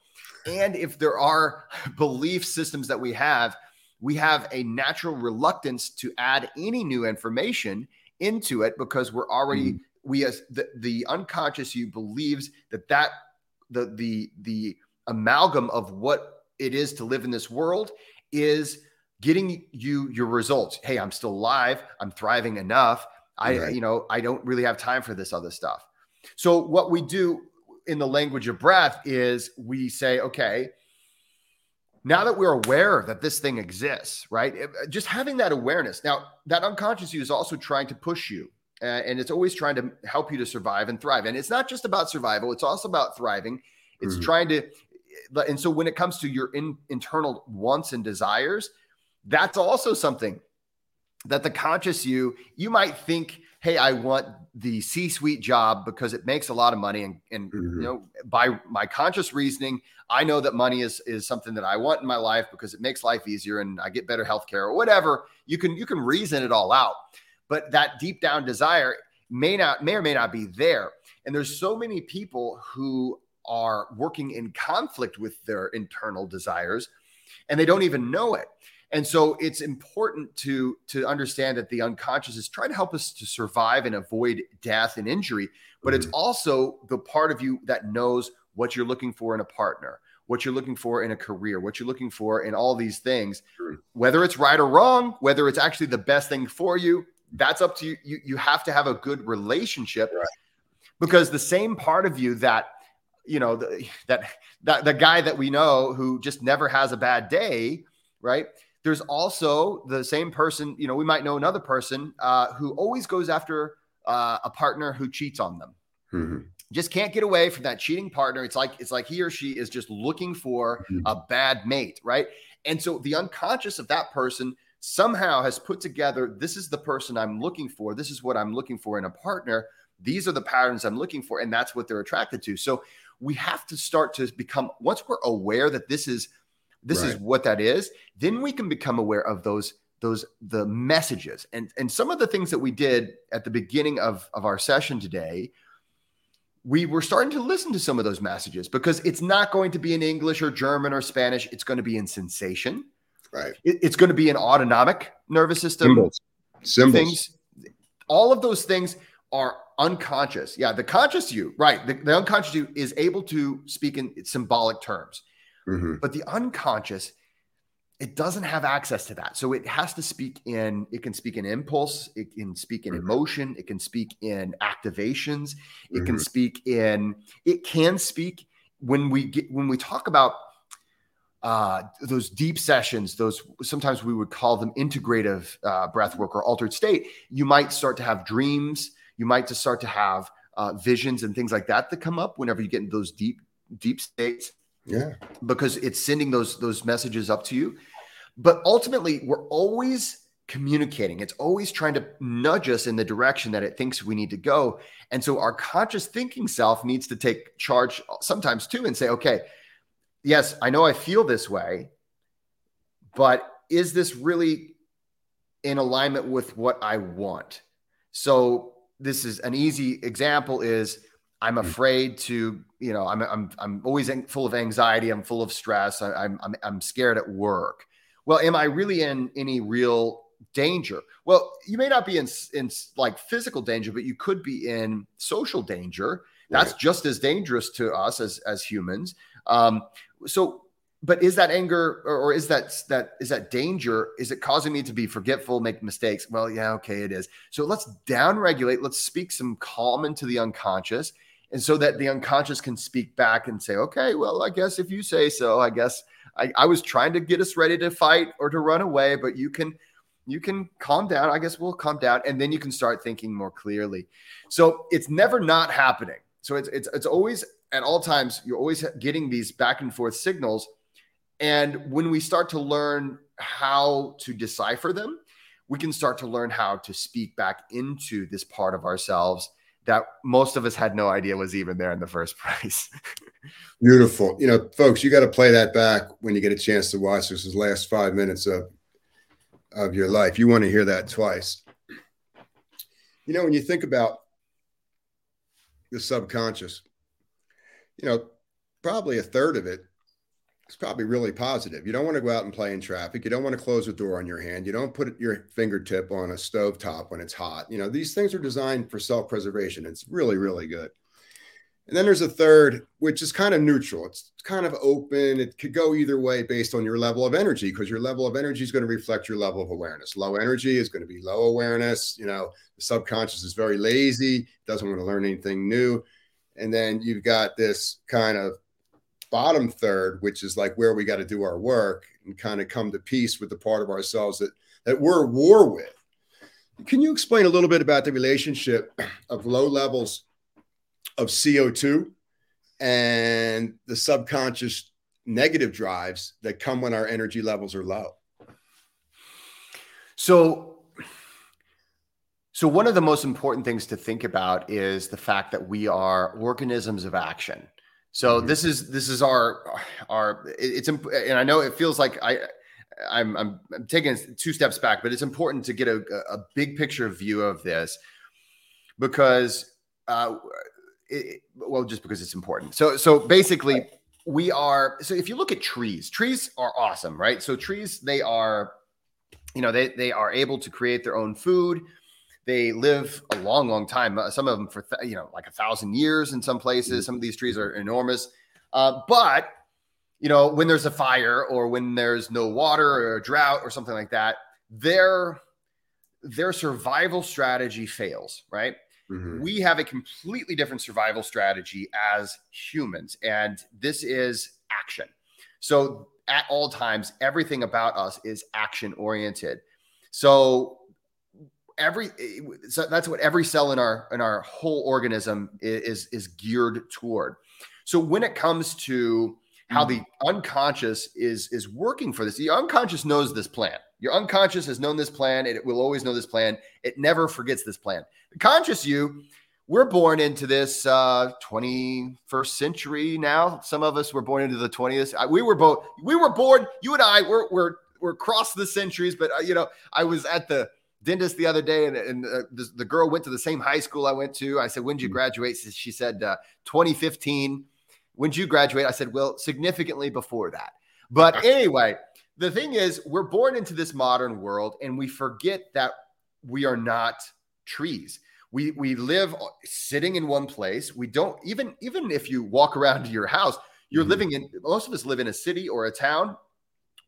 And if there are belief systems that we have, we have a natural reluctance to add any new information into it because we're already mm we as the, the unconscious you believes that that the the the amalgam of what it is to live in this world is getting you your results. Hey i'm still alive. I'm thriving enough. I right. you know i don't really have time for this other stuff. So what we do in the language of breath is we say okay now that we're aware that this thing exists right? Just having that awareness. Now that unconscious you is also trying to push you uh, and it's always trying to help you to survive and thrive. And it's not just about survival; it's also about thriving. It's mm-hmm. trying to, and so when it comes to your in, internal wants and desires, that's also something that the conscious you you might think hey i want the c-suite job because it makes a lot of money and, and mm-hmm. you know by my conscious reasoning i know that money is is something that i want in my life because it makes life easier and i get better health care or whatever you can you can reason it all out but that deep down desire may not may or may not be there and there's so many people who are working in conflict with their internal desires and they don't even know it And so it's important to to understand that the unconscious is trying to help us to survive and avoid death and injury, but mm-hmm. it's also the part of you that knows what you're looking for in a partner, what you're looking for in a career, what you're looking for in all these things. Whether it's right or wrong, whether it's actually the best thing for you, that's up to you. You, you have to have a good relationship right. because the same part of you that you know the, that that the guy that we know who just never has a bad day, right? There's also the same person, you know, we might know another person uh, who always goes after uh, a partner who cheats on them. Mm-hmm. Just can't get away from that cheating partner. It's like it's like he or she is just looking for mm-hmm. a bad mate, right? And so the unconscious of that person somehow has put together this is the person I'm looking for. This is what I'm looking for in a partner. These are the patterns I'm looking for, and that's what they're attracted to. So we have to start to become once we're aware that this is this right. is what that is then we can become aware of those those the messages and and some of the things that we did at the beginning of of our session today we were starting to listen to some of those messages because it's not going to be in english or german or spanish it's going to be in sensation right it, it's going to be an autonomic nervous system symbols symbols things all of those things are unconscious yeah the conscious you right the, the unconscious you is able to speak in symbolic terms Mm-hmm. But the unconscious, it doesn't have access to that. So it has to speak in, it can speak in impulse, it can speak in mm-hmm. emotion, it can speak in activations, it mm-hmm. can speak in, it can speak when we get, when we talk about uh, those deep sessions, those sometimes we would call them integrative uh, breath work or altered state, you might start to have dreams. You might just start to have uh, visions and things like that that come up whenever you get into those deep, deep states. Yeah. Because it's sending those those messages up to you. But ultimately, we're always communicating. It's always trying to nudge us in the direction that it thinks we need to go. And so our conscious thinking self needs to take charge sometimes too and say, okay, yes, I know I feel this way, but is this really in alignment with what I want? So this is an easy example is I'm hmm. afraid to, you know, I'm I'm I'm always full of anxiety. I'm full of stress. I, I'm I'm I'm scared at work. Well, am I really in any real danger? Well, you may not be in in like physical danger, but you could be in social danger. That's right. just as dangerous to us as as humans. Um, so, but is that anger or, or is that that is that danger? Is it causing me to be forgetful, make mistakes? Well, yeah, okay, it is. So let's down regulate. Let's speak some calm into the unconscious and so that the unconscious can speak back and say, okay, well, I guess if you say so, I guess I, I was trying to get us ready to fight or to run away, but you can you can calm down. I guess we'll calm down, and then you can start thinking more clearly. So it's never not happening. So it's it's it's always at all times you're always getting these back and forth signals, and when we start to learn how to decipher them, we can start to learn how to speak back into this part of ourselves that most of us had no idea was even there in the first place. Beautiful. You know, folks, you got to play that back when you get a chance to watch this, last five minutes of of your life. You want to hear that twice. You know, when you think about the subconscious, you know, probably a third of it's probably really positive. You don't want to go out and play in traffic. You don't want to close a door on your hand. You don't put your fingertip on a stove top when it's hot. You know, these things are designed for self preservation. It's really, really good. And then there's a third, which is kind of neutral. It's kind of open. It could go either way based on your level of energy, because your level of energy is going to reflect your level of awareness. Low energy is going to be low awareness. You know, the subconscious is very lazy, doesn't want to learn anything new. And then you've got this kind of bottom third, which is like where we got to do our work and kind of come to peace with the part of ourselves that that we're at war with. Can you explain a little bit about the relationship of low levels of CO2 and the subconscious negative drives that come when our energy levels are low? So so one of the most important things to think about is the fact that we are organisms of action. So mm-hmm. this is this is our our it's and I know it feels like I I'm, I'm, I'm taking two steps back, but it's important to get a, a big picture view of this because uh, it, well, just because it's important. So so basically we are so if you look at trees, trees are awesome, right? So trees they are you know, they they are able to create their own food. They live a long, long time. Uh, some of them for you know like a thousand years in some places. Mm-hmm. Some of these trees are enormous. Uh, but you know, when there's a fire or when there's no water or a drought or something like that, their their survival strategy fails. Right. Mm-hmm. We have a completely different survival strategy as humans, and this is action. So at all times, everything about us is action oriented. So every so that's what every cell in our in our whole organism is is geared toward. So when it comes to how the mm-hmm. unconscious is is working for this, the unconscious knows this plan. Your unconscious has known this plan, and it will always know this plan. It never forgets this plan. The conscious you we're born into this uh, 21st century now. Some of us were born into the 20th. We were both. We were born. You and I. We're we're we're across the centuries. But uh, you know, I was at the dentist the other day, and, and uh, the, the, girl went to the same high school I went to. I said, "When did you hmm. graduate?" She said, uh, "2015." When did you graduate? I said, "Well, significantly before that." But anyway, the thing is, we're born into this modern world, and we forget that we are not trees we we live sitting in one place we don't even even if you walk around your house you're mm-hmm. living in most of us live in a city or a town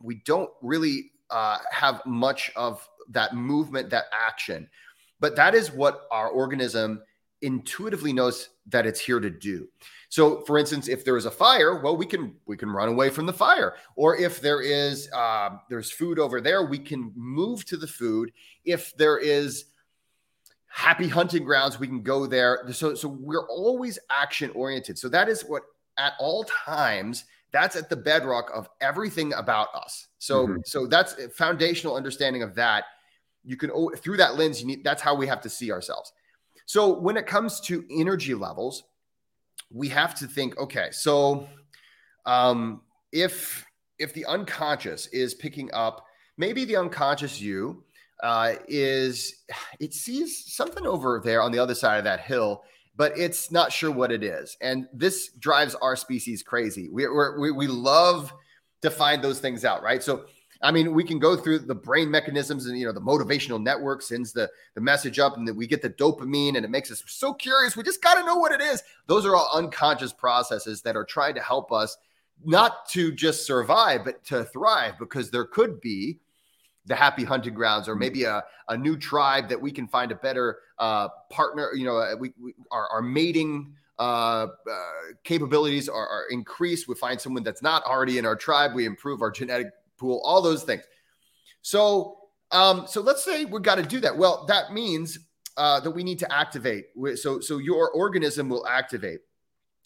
we don't really uh, have much of that movement that action but that is what our organism intuitively knows that it's here to do so for instance if there is a fire well we can we can run away from the fire or if there is uh, there's food over there we can move to the food if there is happy hunting grounds. We can go there. So, so we're always action oriented. So that is what at all times that's at the bedrock of everything about us. So, mm-hmm. so that's a foundational understanding of that. You can through that lens, you need that's how we have to see ourselves. So when it comes to energy levels, we have to think, okay, so um, if if the unconscious is picking up, maybe the unconscious you uh, is it sees something over there on the other side of that hill, but it's not sure what it is. And this drives our species crazy. We, we we, love to find those things out, right? So, I mean, we can go through the brain mechanisms and, you know, the motivational network sends the, the message up and then we get the dopamine and it makes us so curious. We just got to know what it is. Those are all unconscious processes that are trying to help us not to just survive, but to thrive because there could be the happy hunting grounds or mm-hmm. maybe a, a new tribe that we can find a better uh, partner you know we, we our, our mating uh, uh, capabilities are, are, increased we find someone that's not already in our tribe we improve our genetic pool all those things so um, so let's say we've got to do that well that means uh, that we need to activate so so your organism will activate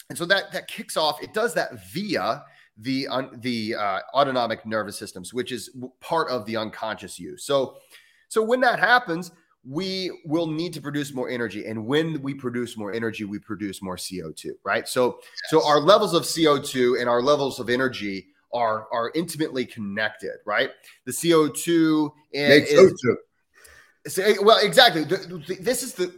and so that that kicks off it does that via the un, the uh, autonomic nervous systems, which is part of the unconscious you. So, so when that happens, we will need to produce more energy, and when we produce more energy, we produce more CO two. Right. So, yes. so our levels of CO two and our levels of energy are are intimately connected. Right. The CO two is. So, well, exactly. This is the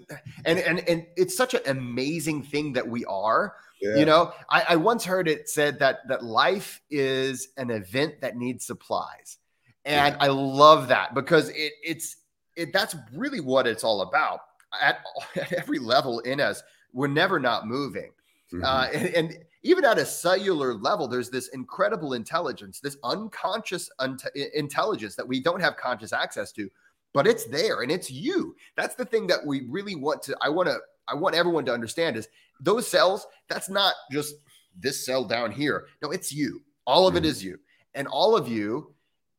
and and and it's such an amazing thing that we are yeah. You know, I, I once heard it said that that life is an event that needs supplies, and yeah. I love that because it it's it that's really what it's all about at, at every level in us. We're never not moving, mm-hmm. uh, and, and even at a cellular level, there's this incredible intelligence, this unconscious un- intelligence that we don't have conscious access to, but it's there and it's you. That's the thing that we really want to. I want to. I want everyone to understand is those cells, that's not just this cell down here. No, it's you. All of it mm. is you. And all of you,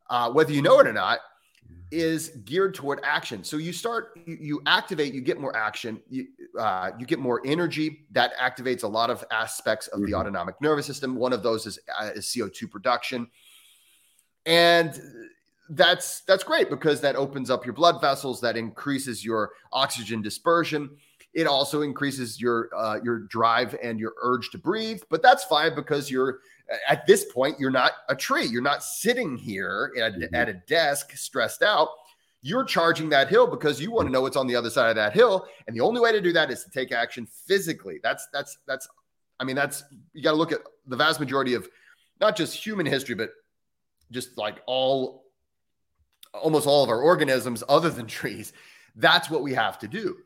uh, whether you know it or not, is geared toward action. So you start, you, you activate, you get more action, you, uh, you get more energy. That activates a lot of aspects of mm-hmm. the autonomic nervous system. One of those is, uh, is CO2 production. And that's that's great because that opens up your blood vessels, that increases your oxygen dispersion it also increases your uh, your drive and your urge to breathe, but that's fine because you're at this point you're not a tree. You're not sitting here at, mm-hmm. at a desk stressed out. You're charging that hill because you want to know what's on the other side of that hill, and the only way to do that is to take action physically. That's that's that's. I mean, that's you got to look at the vast majority of not just human history, but just like all almost all of our organisms other than trees. That's what we have to do.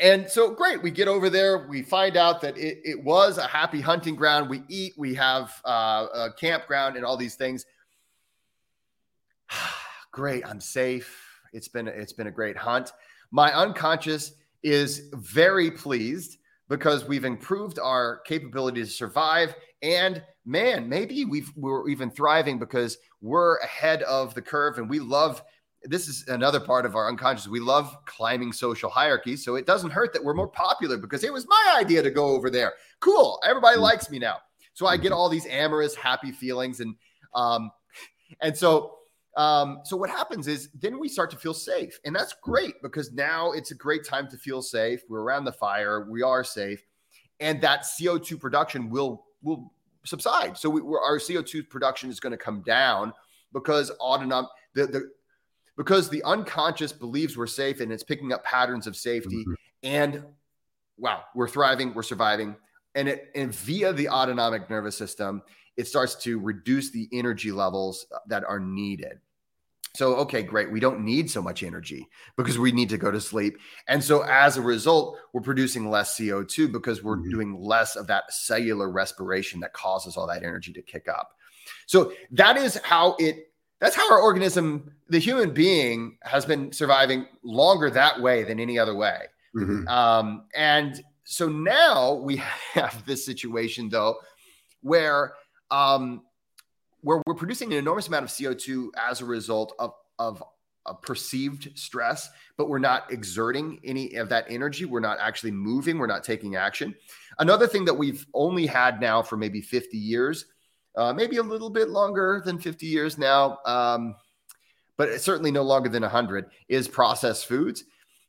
And so, great, we get over there. We find out that it, it was a happy hunting ground. We eat, we have uh, a campground, and all these things. great, I'm safe. It's been it's been a great hunt. My unconscious is very pleased because we've improved our capability to survive. And man, maybe we've we're even thriving because we're ahead of the curve, and we love this is another part of our unconscious. We love climbing social hierarchies. So it doesn't hurt that we're more popular because it was my idea to go over there. Cool. Everybody mm. likes me now. So I get mm-hmm. all these amorous, happy feelings. And um, and so um, so what happens is then we start to feel safe. And that's great because now it's a great time to feel safe. We're around the fire, we are safe, and that CO2 production will will subside. So we're our CO2 production is going to come down because autonomic the, the because the unconscious believes we're safe and it's picking up patterns of safety mm-hmm. and wow we're thriving we're surviving. And it and via the autonomic nervous system it starts to reduce the energy levels that are needed. So okay great. We don't need so much energy because we need to go to sleep. And so as a result we're producing less co2 because we're mm-hmm. doing less of that cellular respiration that causes all that energy to kick up. So that is how it that's how our organism, the human being, has been surviving longer that way than any other way. Mm-hmm. Um, and so now we have this situation, though, where um, where we're producing an enormous amount of CO2 as a result of of a perceived stress, but we're not exerting any of that energy. We're not actually moving. We're not taking action. Another thing that we've only had now for maybe 50 years uh, maybe a little bit longer than 50 years now, um, but certainly no longer than 100, is processed foods,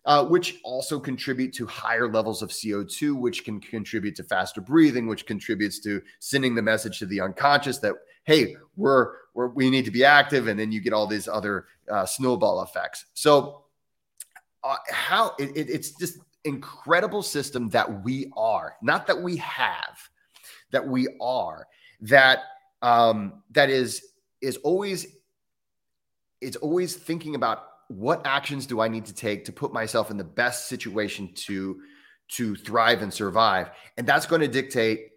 uh, which also contribute to higher levels of CO2, which can contribute to faster breathing, which contributes to sending the message to the unconscious that, hey, we're, we're we need to be active. And then you get all these other uh, snowball effects. So, uh, how it, it, it's just incredible system that we are, not that we have, that we are, that um, that is is always it's always thinking about what actions do I need to take to put myself in the best situation to to thrive and survive, and that's going to dictate.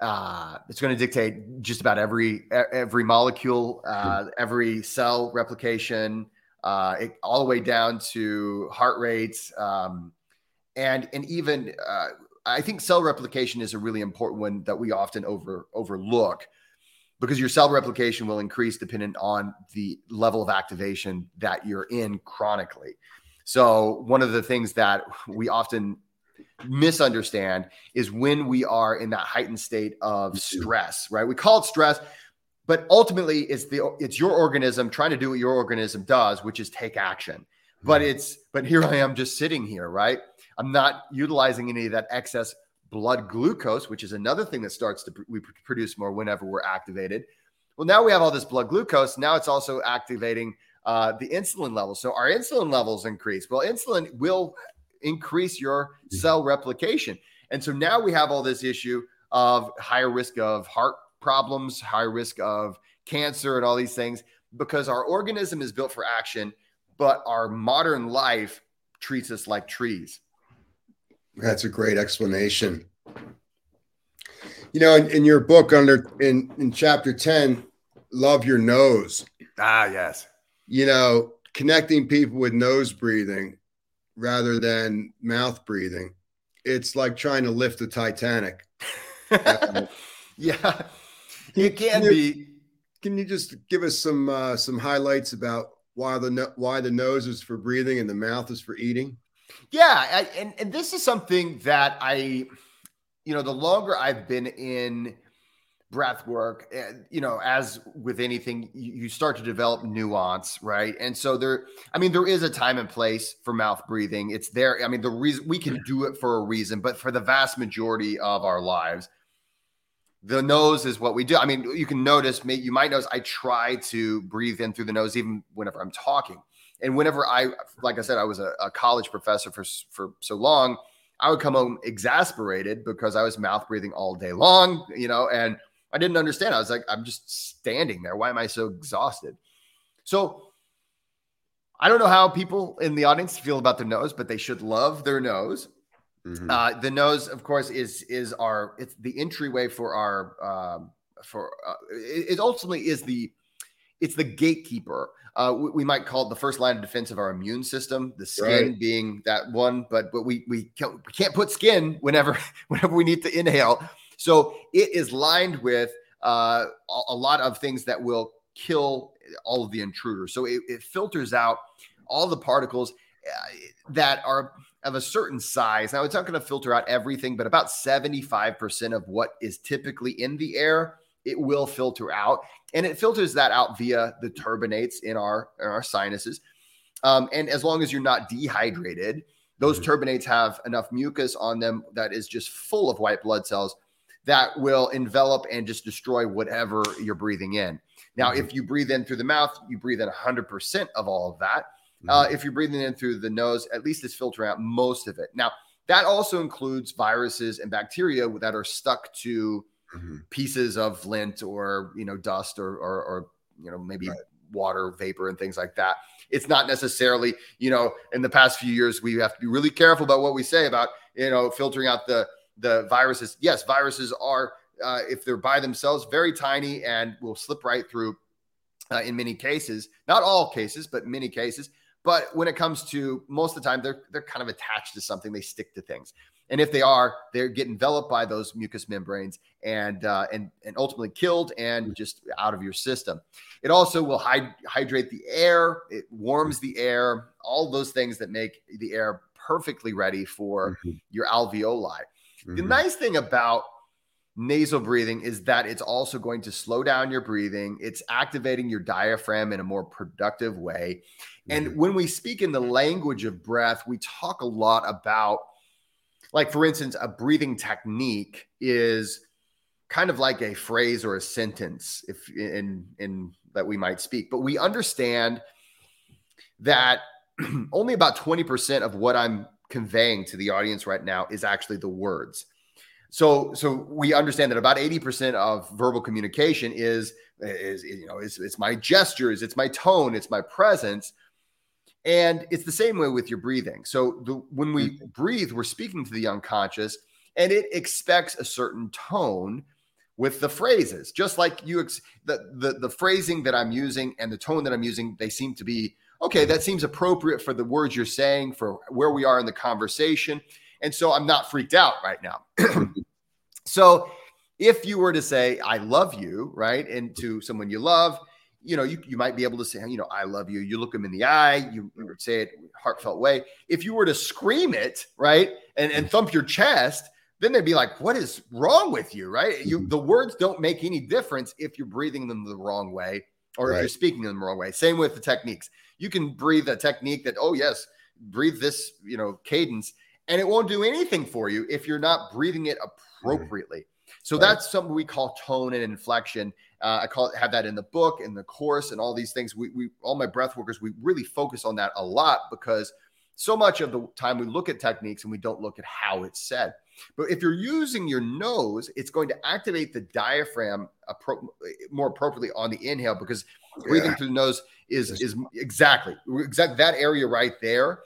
Uh, it's going to dictate just about every every molecule, uh, every cell replication, uh, it, all the way down to heart rates, um, and and even uh, I think cell replication is a really important one that we often over overlook because your cell replication will increase dependent on the level of activation that you're in chronically. So one of the things that we often misunderstand is when we are in that heightened state of stress, right? We call it stress, but ultimately it's the it's your organism trying to do what your organism does, which is take action. But mm. it's but here I am just sitting here, right? I'm not utilizing any of that excess blood glucose, which is another thing that starts to we produce more whenever we're activated. Well, now we have all this blood glucose. Now it's also activating uh, the insulin levels. So our insulin levels increase. Well, insulin will increase your mm-hmm. cell replication. And so now we have all this issue of higher risk of heart problems, higher risk of cancer, and all these things because our organism is built for action, but our modern life treats us like trees. That's a great explanation. You know, in, in your book, under in in chapter ten, love your nose. Ah, yes. You know, connecting people with nose breathing rather than mouth breathing. It's like trying to lift the Titanic. uh, yeah, it can, can be. can you just give us some uh, some highlights about why the why the nose is for breathing and the mouth is for eating? Yeah, I, and and this is something that I, you know, the longer I've been in breath work, eh, you know, as with anything, you start to develop nuance, right? And so there, I mean, there is a time and place for mouth breathing. It's there. I mean, the reason we can do it for a reason, but for the vast majority of our lives, the nose is what we do. I mean, you can notice, you might notice I try to breathe in through the nose even whenever I'm talking. And whenever I, like I said, I was a, a college professor for for so long, I would come home exasperated because I was mouth breathing all day long, you know, and I didn't understand. I was like, I'm just standing there. Why am I so exhausted? So I don't know how people in the audience feel about their nose, but they should love their nose. Mm-hmm. Uh, the nose, of course, is is our it's the entryway for our um, for uh, it, it, ultimately is the it's the gatekeeper. Uh, we, we, might call it the first line of defense of our immune system. The skin right. being that one, but but we we can't, we can't put skin whenever whenever we need to inhale. So it is lined with uh, a lot of things that will kill all of the intruders. So it, it filters out all the particles uh, that are of a certain size. Now, it's not going to filter out everything, but about 75% of what is typically in the air, it will filter out. And it filters that out via the turbinates in our, in our sinuses. Um, and as long as you're not dehydrated, those mm-hmm. turbinates have enough mucus on them that is just full of white blood cells that will envelop and just destroy whatever you're breathing in. Now, mm-hmm. if you breathe in through the mouth, you breathe in 100% of all of that. Uh, mm-hmm. if you're breathing in through the nose, at least it's filtering out most of it. Now, that also includes viruses and bacteria that are stuck to mm-hmm. pieces of lint or you know dust or or, or you know maybe right. water vapor and things like that. It's not necessarily you know in the past few years we have to be really careful about what we say about you know filtering out the the viruses. Yes, viruses are uh, if they're by themselves very tiny and will slip right through uh, in many cases, not all cases, but many cases. But when it comes to most of the time, they're they're kind of attached to something. They stick to things, and if they are, they get enveloped by those mucous membranes and uh, and and ultimately killed and mm. just out of your system. It also will hyd- hydrate the air. It warms the air. All those things that make the air perfectly ready for mm-hmm. your alveoli. Mm-hmm. The nice thing about nasal breathing is that it's also going to slow down your breathing. It's activating your diaphragm in a more productive way. And mm-hmm. when we speak in the language of breath, we talk a lot about, like, for instance, a breathing technique is kind of like a phrase or a sentence if in in that we might speak. But we understand that only about 20% of what i'm conveying to the audience right now is actually the words. So so we understand that about 80% of verbal communication is is you know is it's my gestures it's my tone it's my presence and it's the same way with your breathing so the, when we mm-hmm. breathe we're speaking to the unconscious and it expects a certain tone with the phrases just like you ex- the, the the phrasing that i'm using and the tone that i'm using they seem to be okay that seems appropriate for the words you're saying for where we are in the conversation and so I'm not freaked out right now. so if you were to say, I love you, right, and to someone you love, you know, you, you might be able to say, you know, I love you. You look them in the eye, you, you would say it heartfelt way. If you were to scream it, right, and, and thump your chest, then they'd be like, what is wrong with you, right? You mm-hmm. the words don't make any difference if you're breathing them the wrong way or right. if you're speaking them the wrong way. Same with the techniques. You can breathe a technique that, oh yes, breathe this, you know, cadence and it won't do anything for you if you're not breathing it appropriately. So right. that's something we call tone and inflection. Uh, I call it have that in the book, in the course, and all these things. We, we all my breath workers, we really focus on that a lot because so much of the time we look at techniques and we don't look at how it's said. But if you're using your nose, it's going to activate the diaphragm appro- more appropriately on the inhale because breathing yeah. through the nose is is exactly exactly that area right there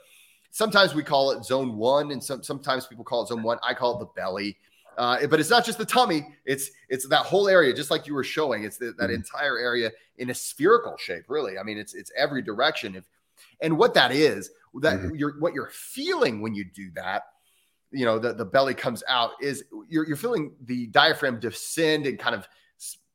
Sometimes we call it zone one, and some, sometimes people call it zone one. I call it the belly. Uh, but it's not just the tummy; it's it's that whole area, just like you were showing. It's the, that mm-hmm. entire area in a spherical shape. Really, I mean, it's it's every direction. If and what that is, that mm-hmm. you're what you're feeling when you do that, you know, the the belly comes out is you're you're feeling the diaphragm descend and kind of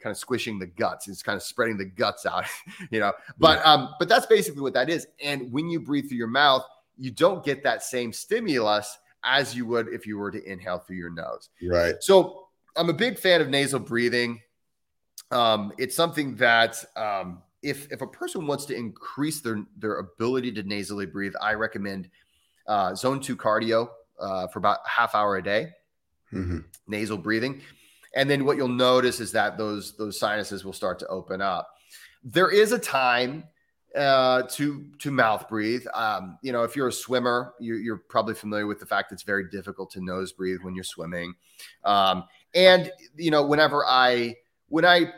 kind of squishing the guts. It's kind of spreading the guts out, you know. But yeah. um, but that's basically what that is. And when you breathe through your mouth, you don't get that same stimulus as you would if you were to inhale through your nose. Right. So I'm a big fan of nasal breathing. Um, it's something that um, if if a person wants to increase their their ability to nasally breathe, I recommend uh, zone two cardio uh, for about a half hour a day, mm-hmm. nasal breathing, and then what you'll notice is that those those sinuses will start to open up. There is a time uh, to to mouth breathe. Um, you know, if you're a swimmer, you're, you're, probably familiar with the fact it's very difficult to nose breathe when you're swimming. Um, and you know, whenever I when I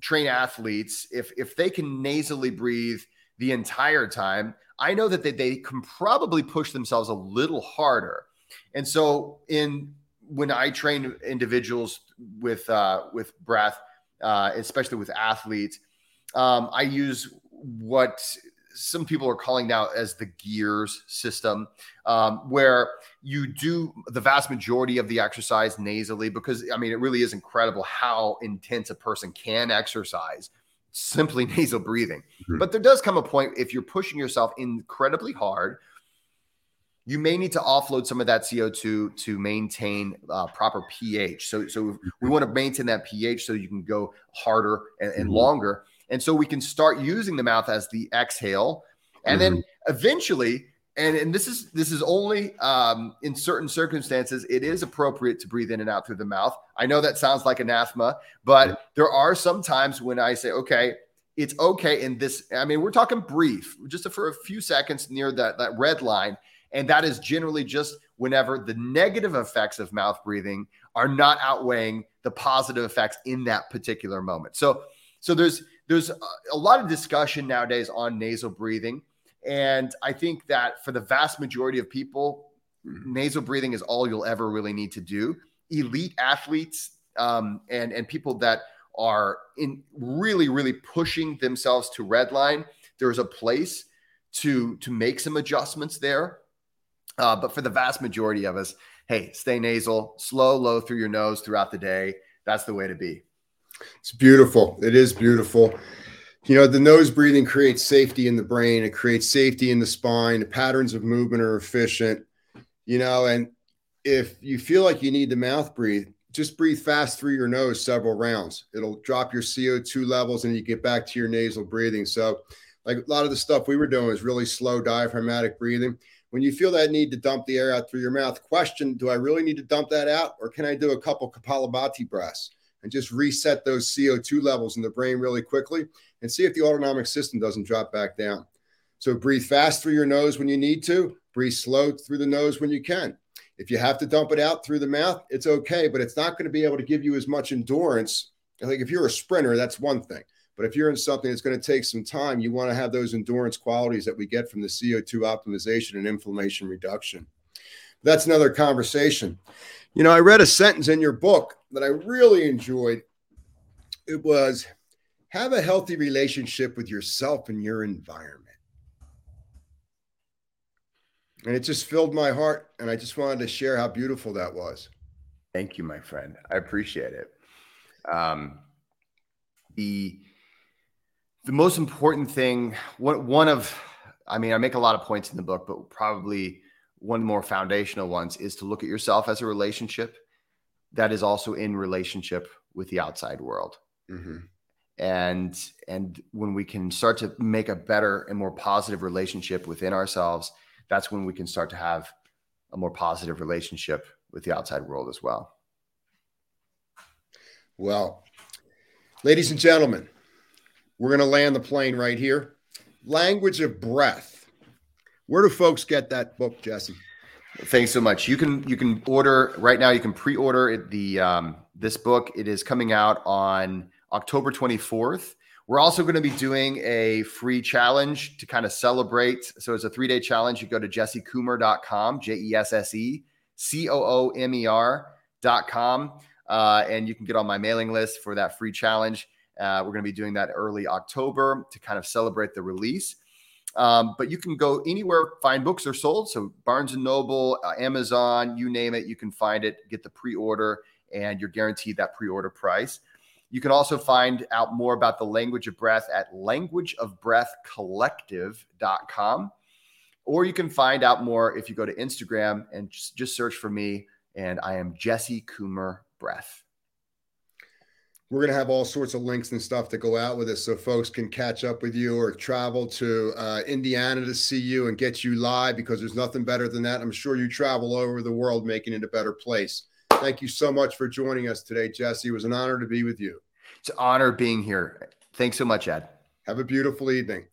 train athletes, if if they can nasally breathe the entire time, I know that they, they can probably push themselves a little harder. And so in when I train individuals with uh, with breath, uh, especially with athletes, um, I use what some people are calling now as the gears system, um, where you do the vast majority of the exercise nasally, because I mean, it really is incredible how intense a person can exercise simply nasal breathing. Mm-hmm. But there does come a point if you're pushing yourself incredibly hard, you may need to offload some of that CO2 to maintain uh, proper pH. So, so we mm-hmm. want to maintain that pH so you can go harder and, and mm-hmm. And so we can start using the mouth as the exhale. And mm-hmm. then eventually, and, and this is this is only um, in certain circumstances, it is appropriate to breathe in and out through the mouth. I know that sounds like anathema, but yeah. there are some times when I say, okay, it's okay in this. I mean, we're talking brief, just for a few seconds near that that red line, and that is generally just whenever the negative effects of mouth breathing are not outweighing the positive effects in that particular moment. So, so there's there's a lot of discussion nowadays on nasal breathing. And I think that for the vast majority of people, nasal breathing is all you'll ever really need to do. Elite athletes um, and, and people that are in really, really pushing themselves to redline, there's a place to, to make some adjustments there. Uh, but for the vast majority of us, hey, stay nasal, slow, low through your nose throughout the day. That's the way to be. It's beautiful. It is beautiful. You know, the nose breathing creates safety in the brain, it creates safety in the spine. The patterns of movement are efficient, you know, and if you feel like you need to mouth breathe, just breathe fast through your nose several rounds. It'll drop your CO2 levels and you get back to your nasal breathing. So, like a lot of the stuff we were doing is really slow diaphragmatic breathing. When you feel that need to dump the air out through your mouth, question do I really need to dump that out or can I do a couple Kapalabhati breaths? And just reset those CO2 levels in the brain really quickly and see if the autonomic system doesn't drop back down. So breathe fast through your nose when you need to, breathe slow through the nose when you can. If you have to dump it out through the mouth, it's okay, but it's not going to be able to give you as much endurance. Like if you're a sprinter, that's one thing. But if you're in something that's going to take some time, you want to have those endurance qualities that we get from the CO2 optimization and inflammation reduction. That's another conversation. You know, I read a sentence in your book that I really enjoyed. It was have a healthy relationship with yourself and your environment. And it just filled my heart. And I just wanted to share how beautiful that was. Thank you, my friend. I appreciate it. Um, the the most important thing, one, one of, I mean, I make a lot of points in the book, but probably one of the more foundational ones is to look at yourself as a relationship that is also in relationship with the outside world. Mm-hmm. And and when we can start to make a better and more positive relationship within ourselves, that's when we can start to have a more positive relationship with the outside world as well. Well, ladies and gentlemen, we're going to land the plane right here. Language of breath where do folks get that book, Jesse? Thanks so much. You can you can order right now. You can pre-order the um, this book. It is coming out on October 24th. We're also going to be doing a free challenge to kind of celebrate. So it's a three day challenge. You go to jessecoomer.com, J E S S E C O O M E R.com, uh, and you can get on my mailing list for that free challenge. Uh, we're going to be doing that early October to kind of celebrate the release. Um, but you can go anywhere fine books are sold. So Barnes and Noble, uh, Amazon, you name it, you can find it. Get the pre-order, and you're guaranteed that pre-order price. You can also find out more about the language of breath at languageofbreathcollective.com. Or you can find out more if you go to Instagram and just, just search for me. And I am Jesse Coomer Breath we're going to have all sorts of links and stuff to go out with us so folks can catch up with you or travel to uh, Indiana to see you and get you live because there's nothing better than that. I'm sure you travel over the world making it a better place. Thank you so much for joining us today, Jesse. It was an honor to be with you. It's an honor being here. Thanks so much, Ed. Have a beautiful evening.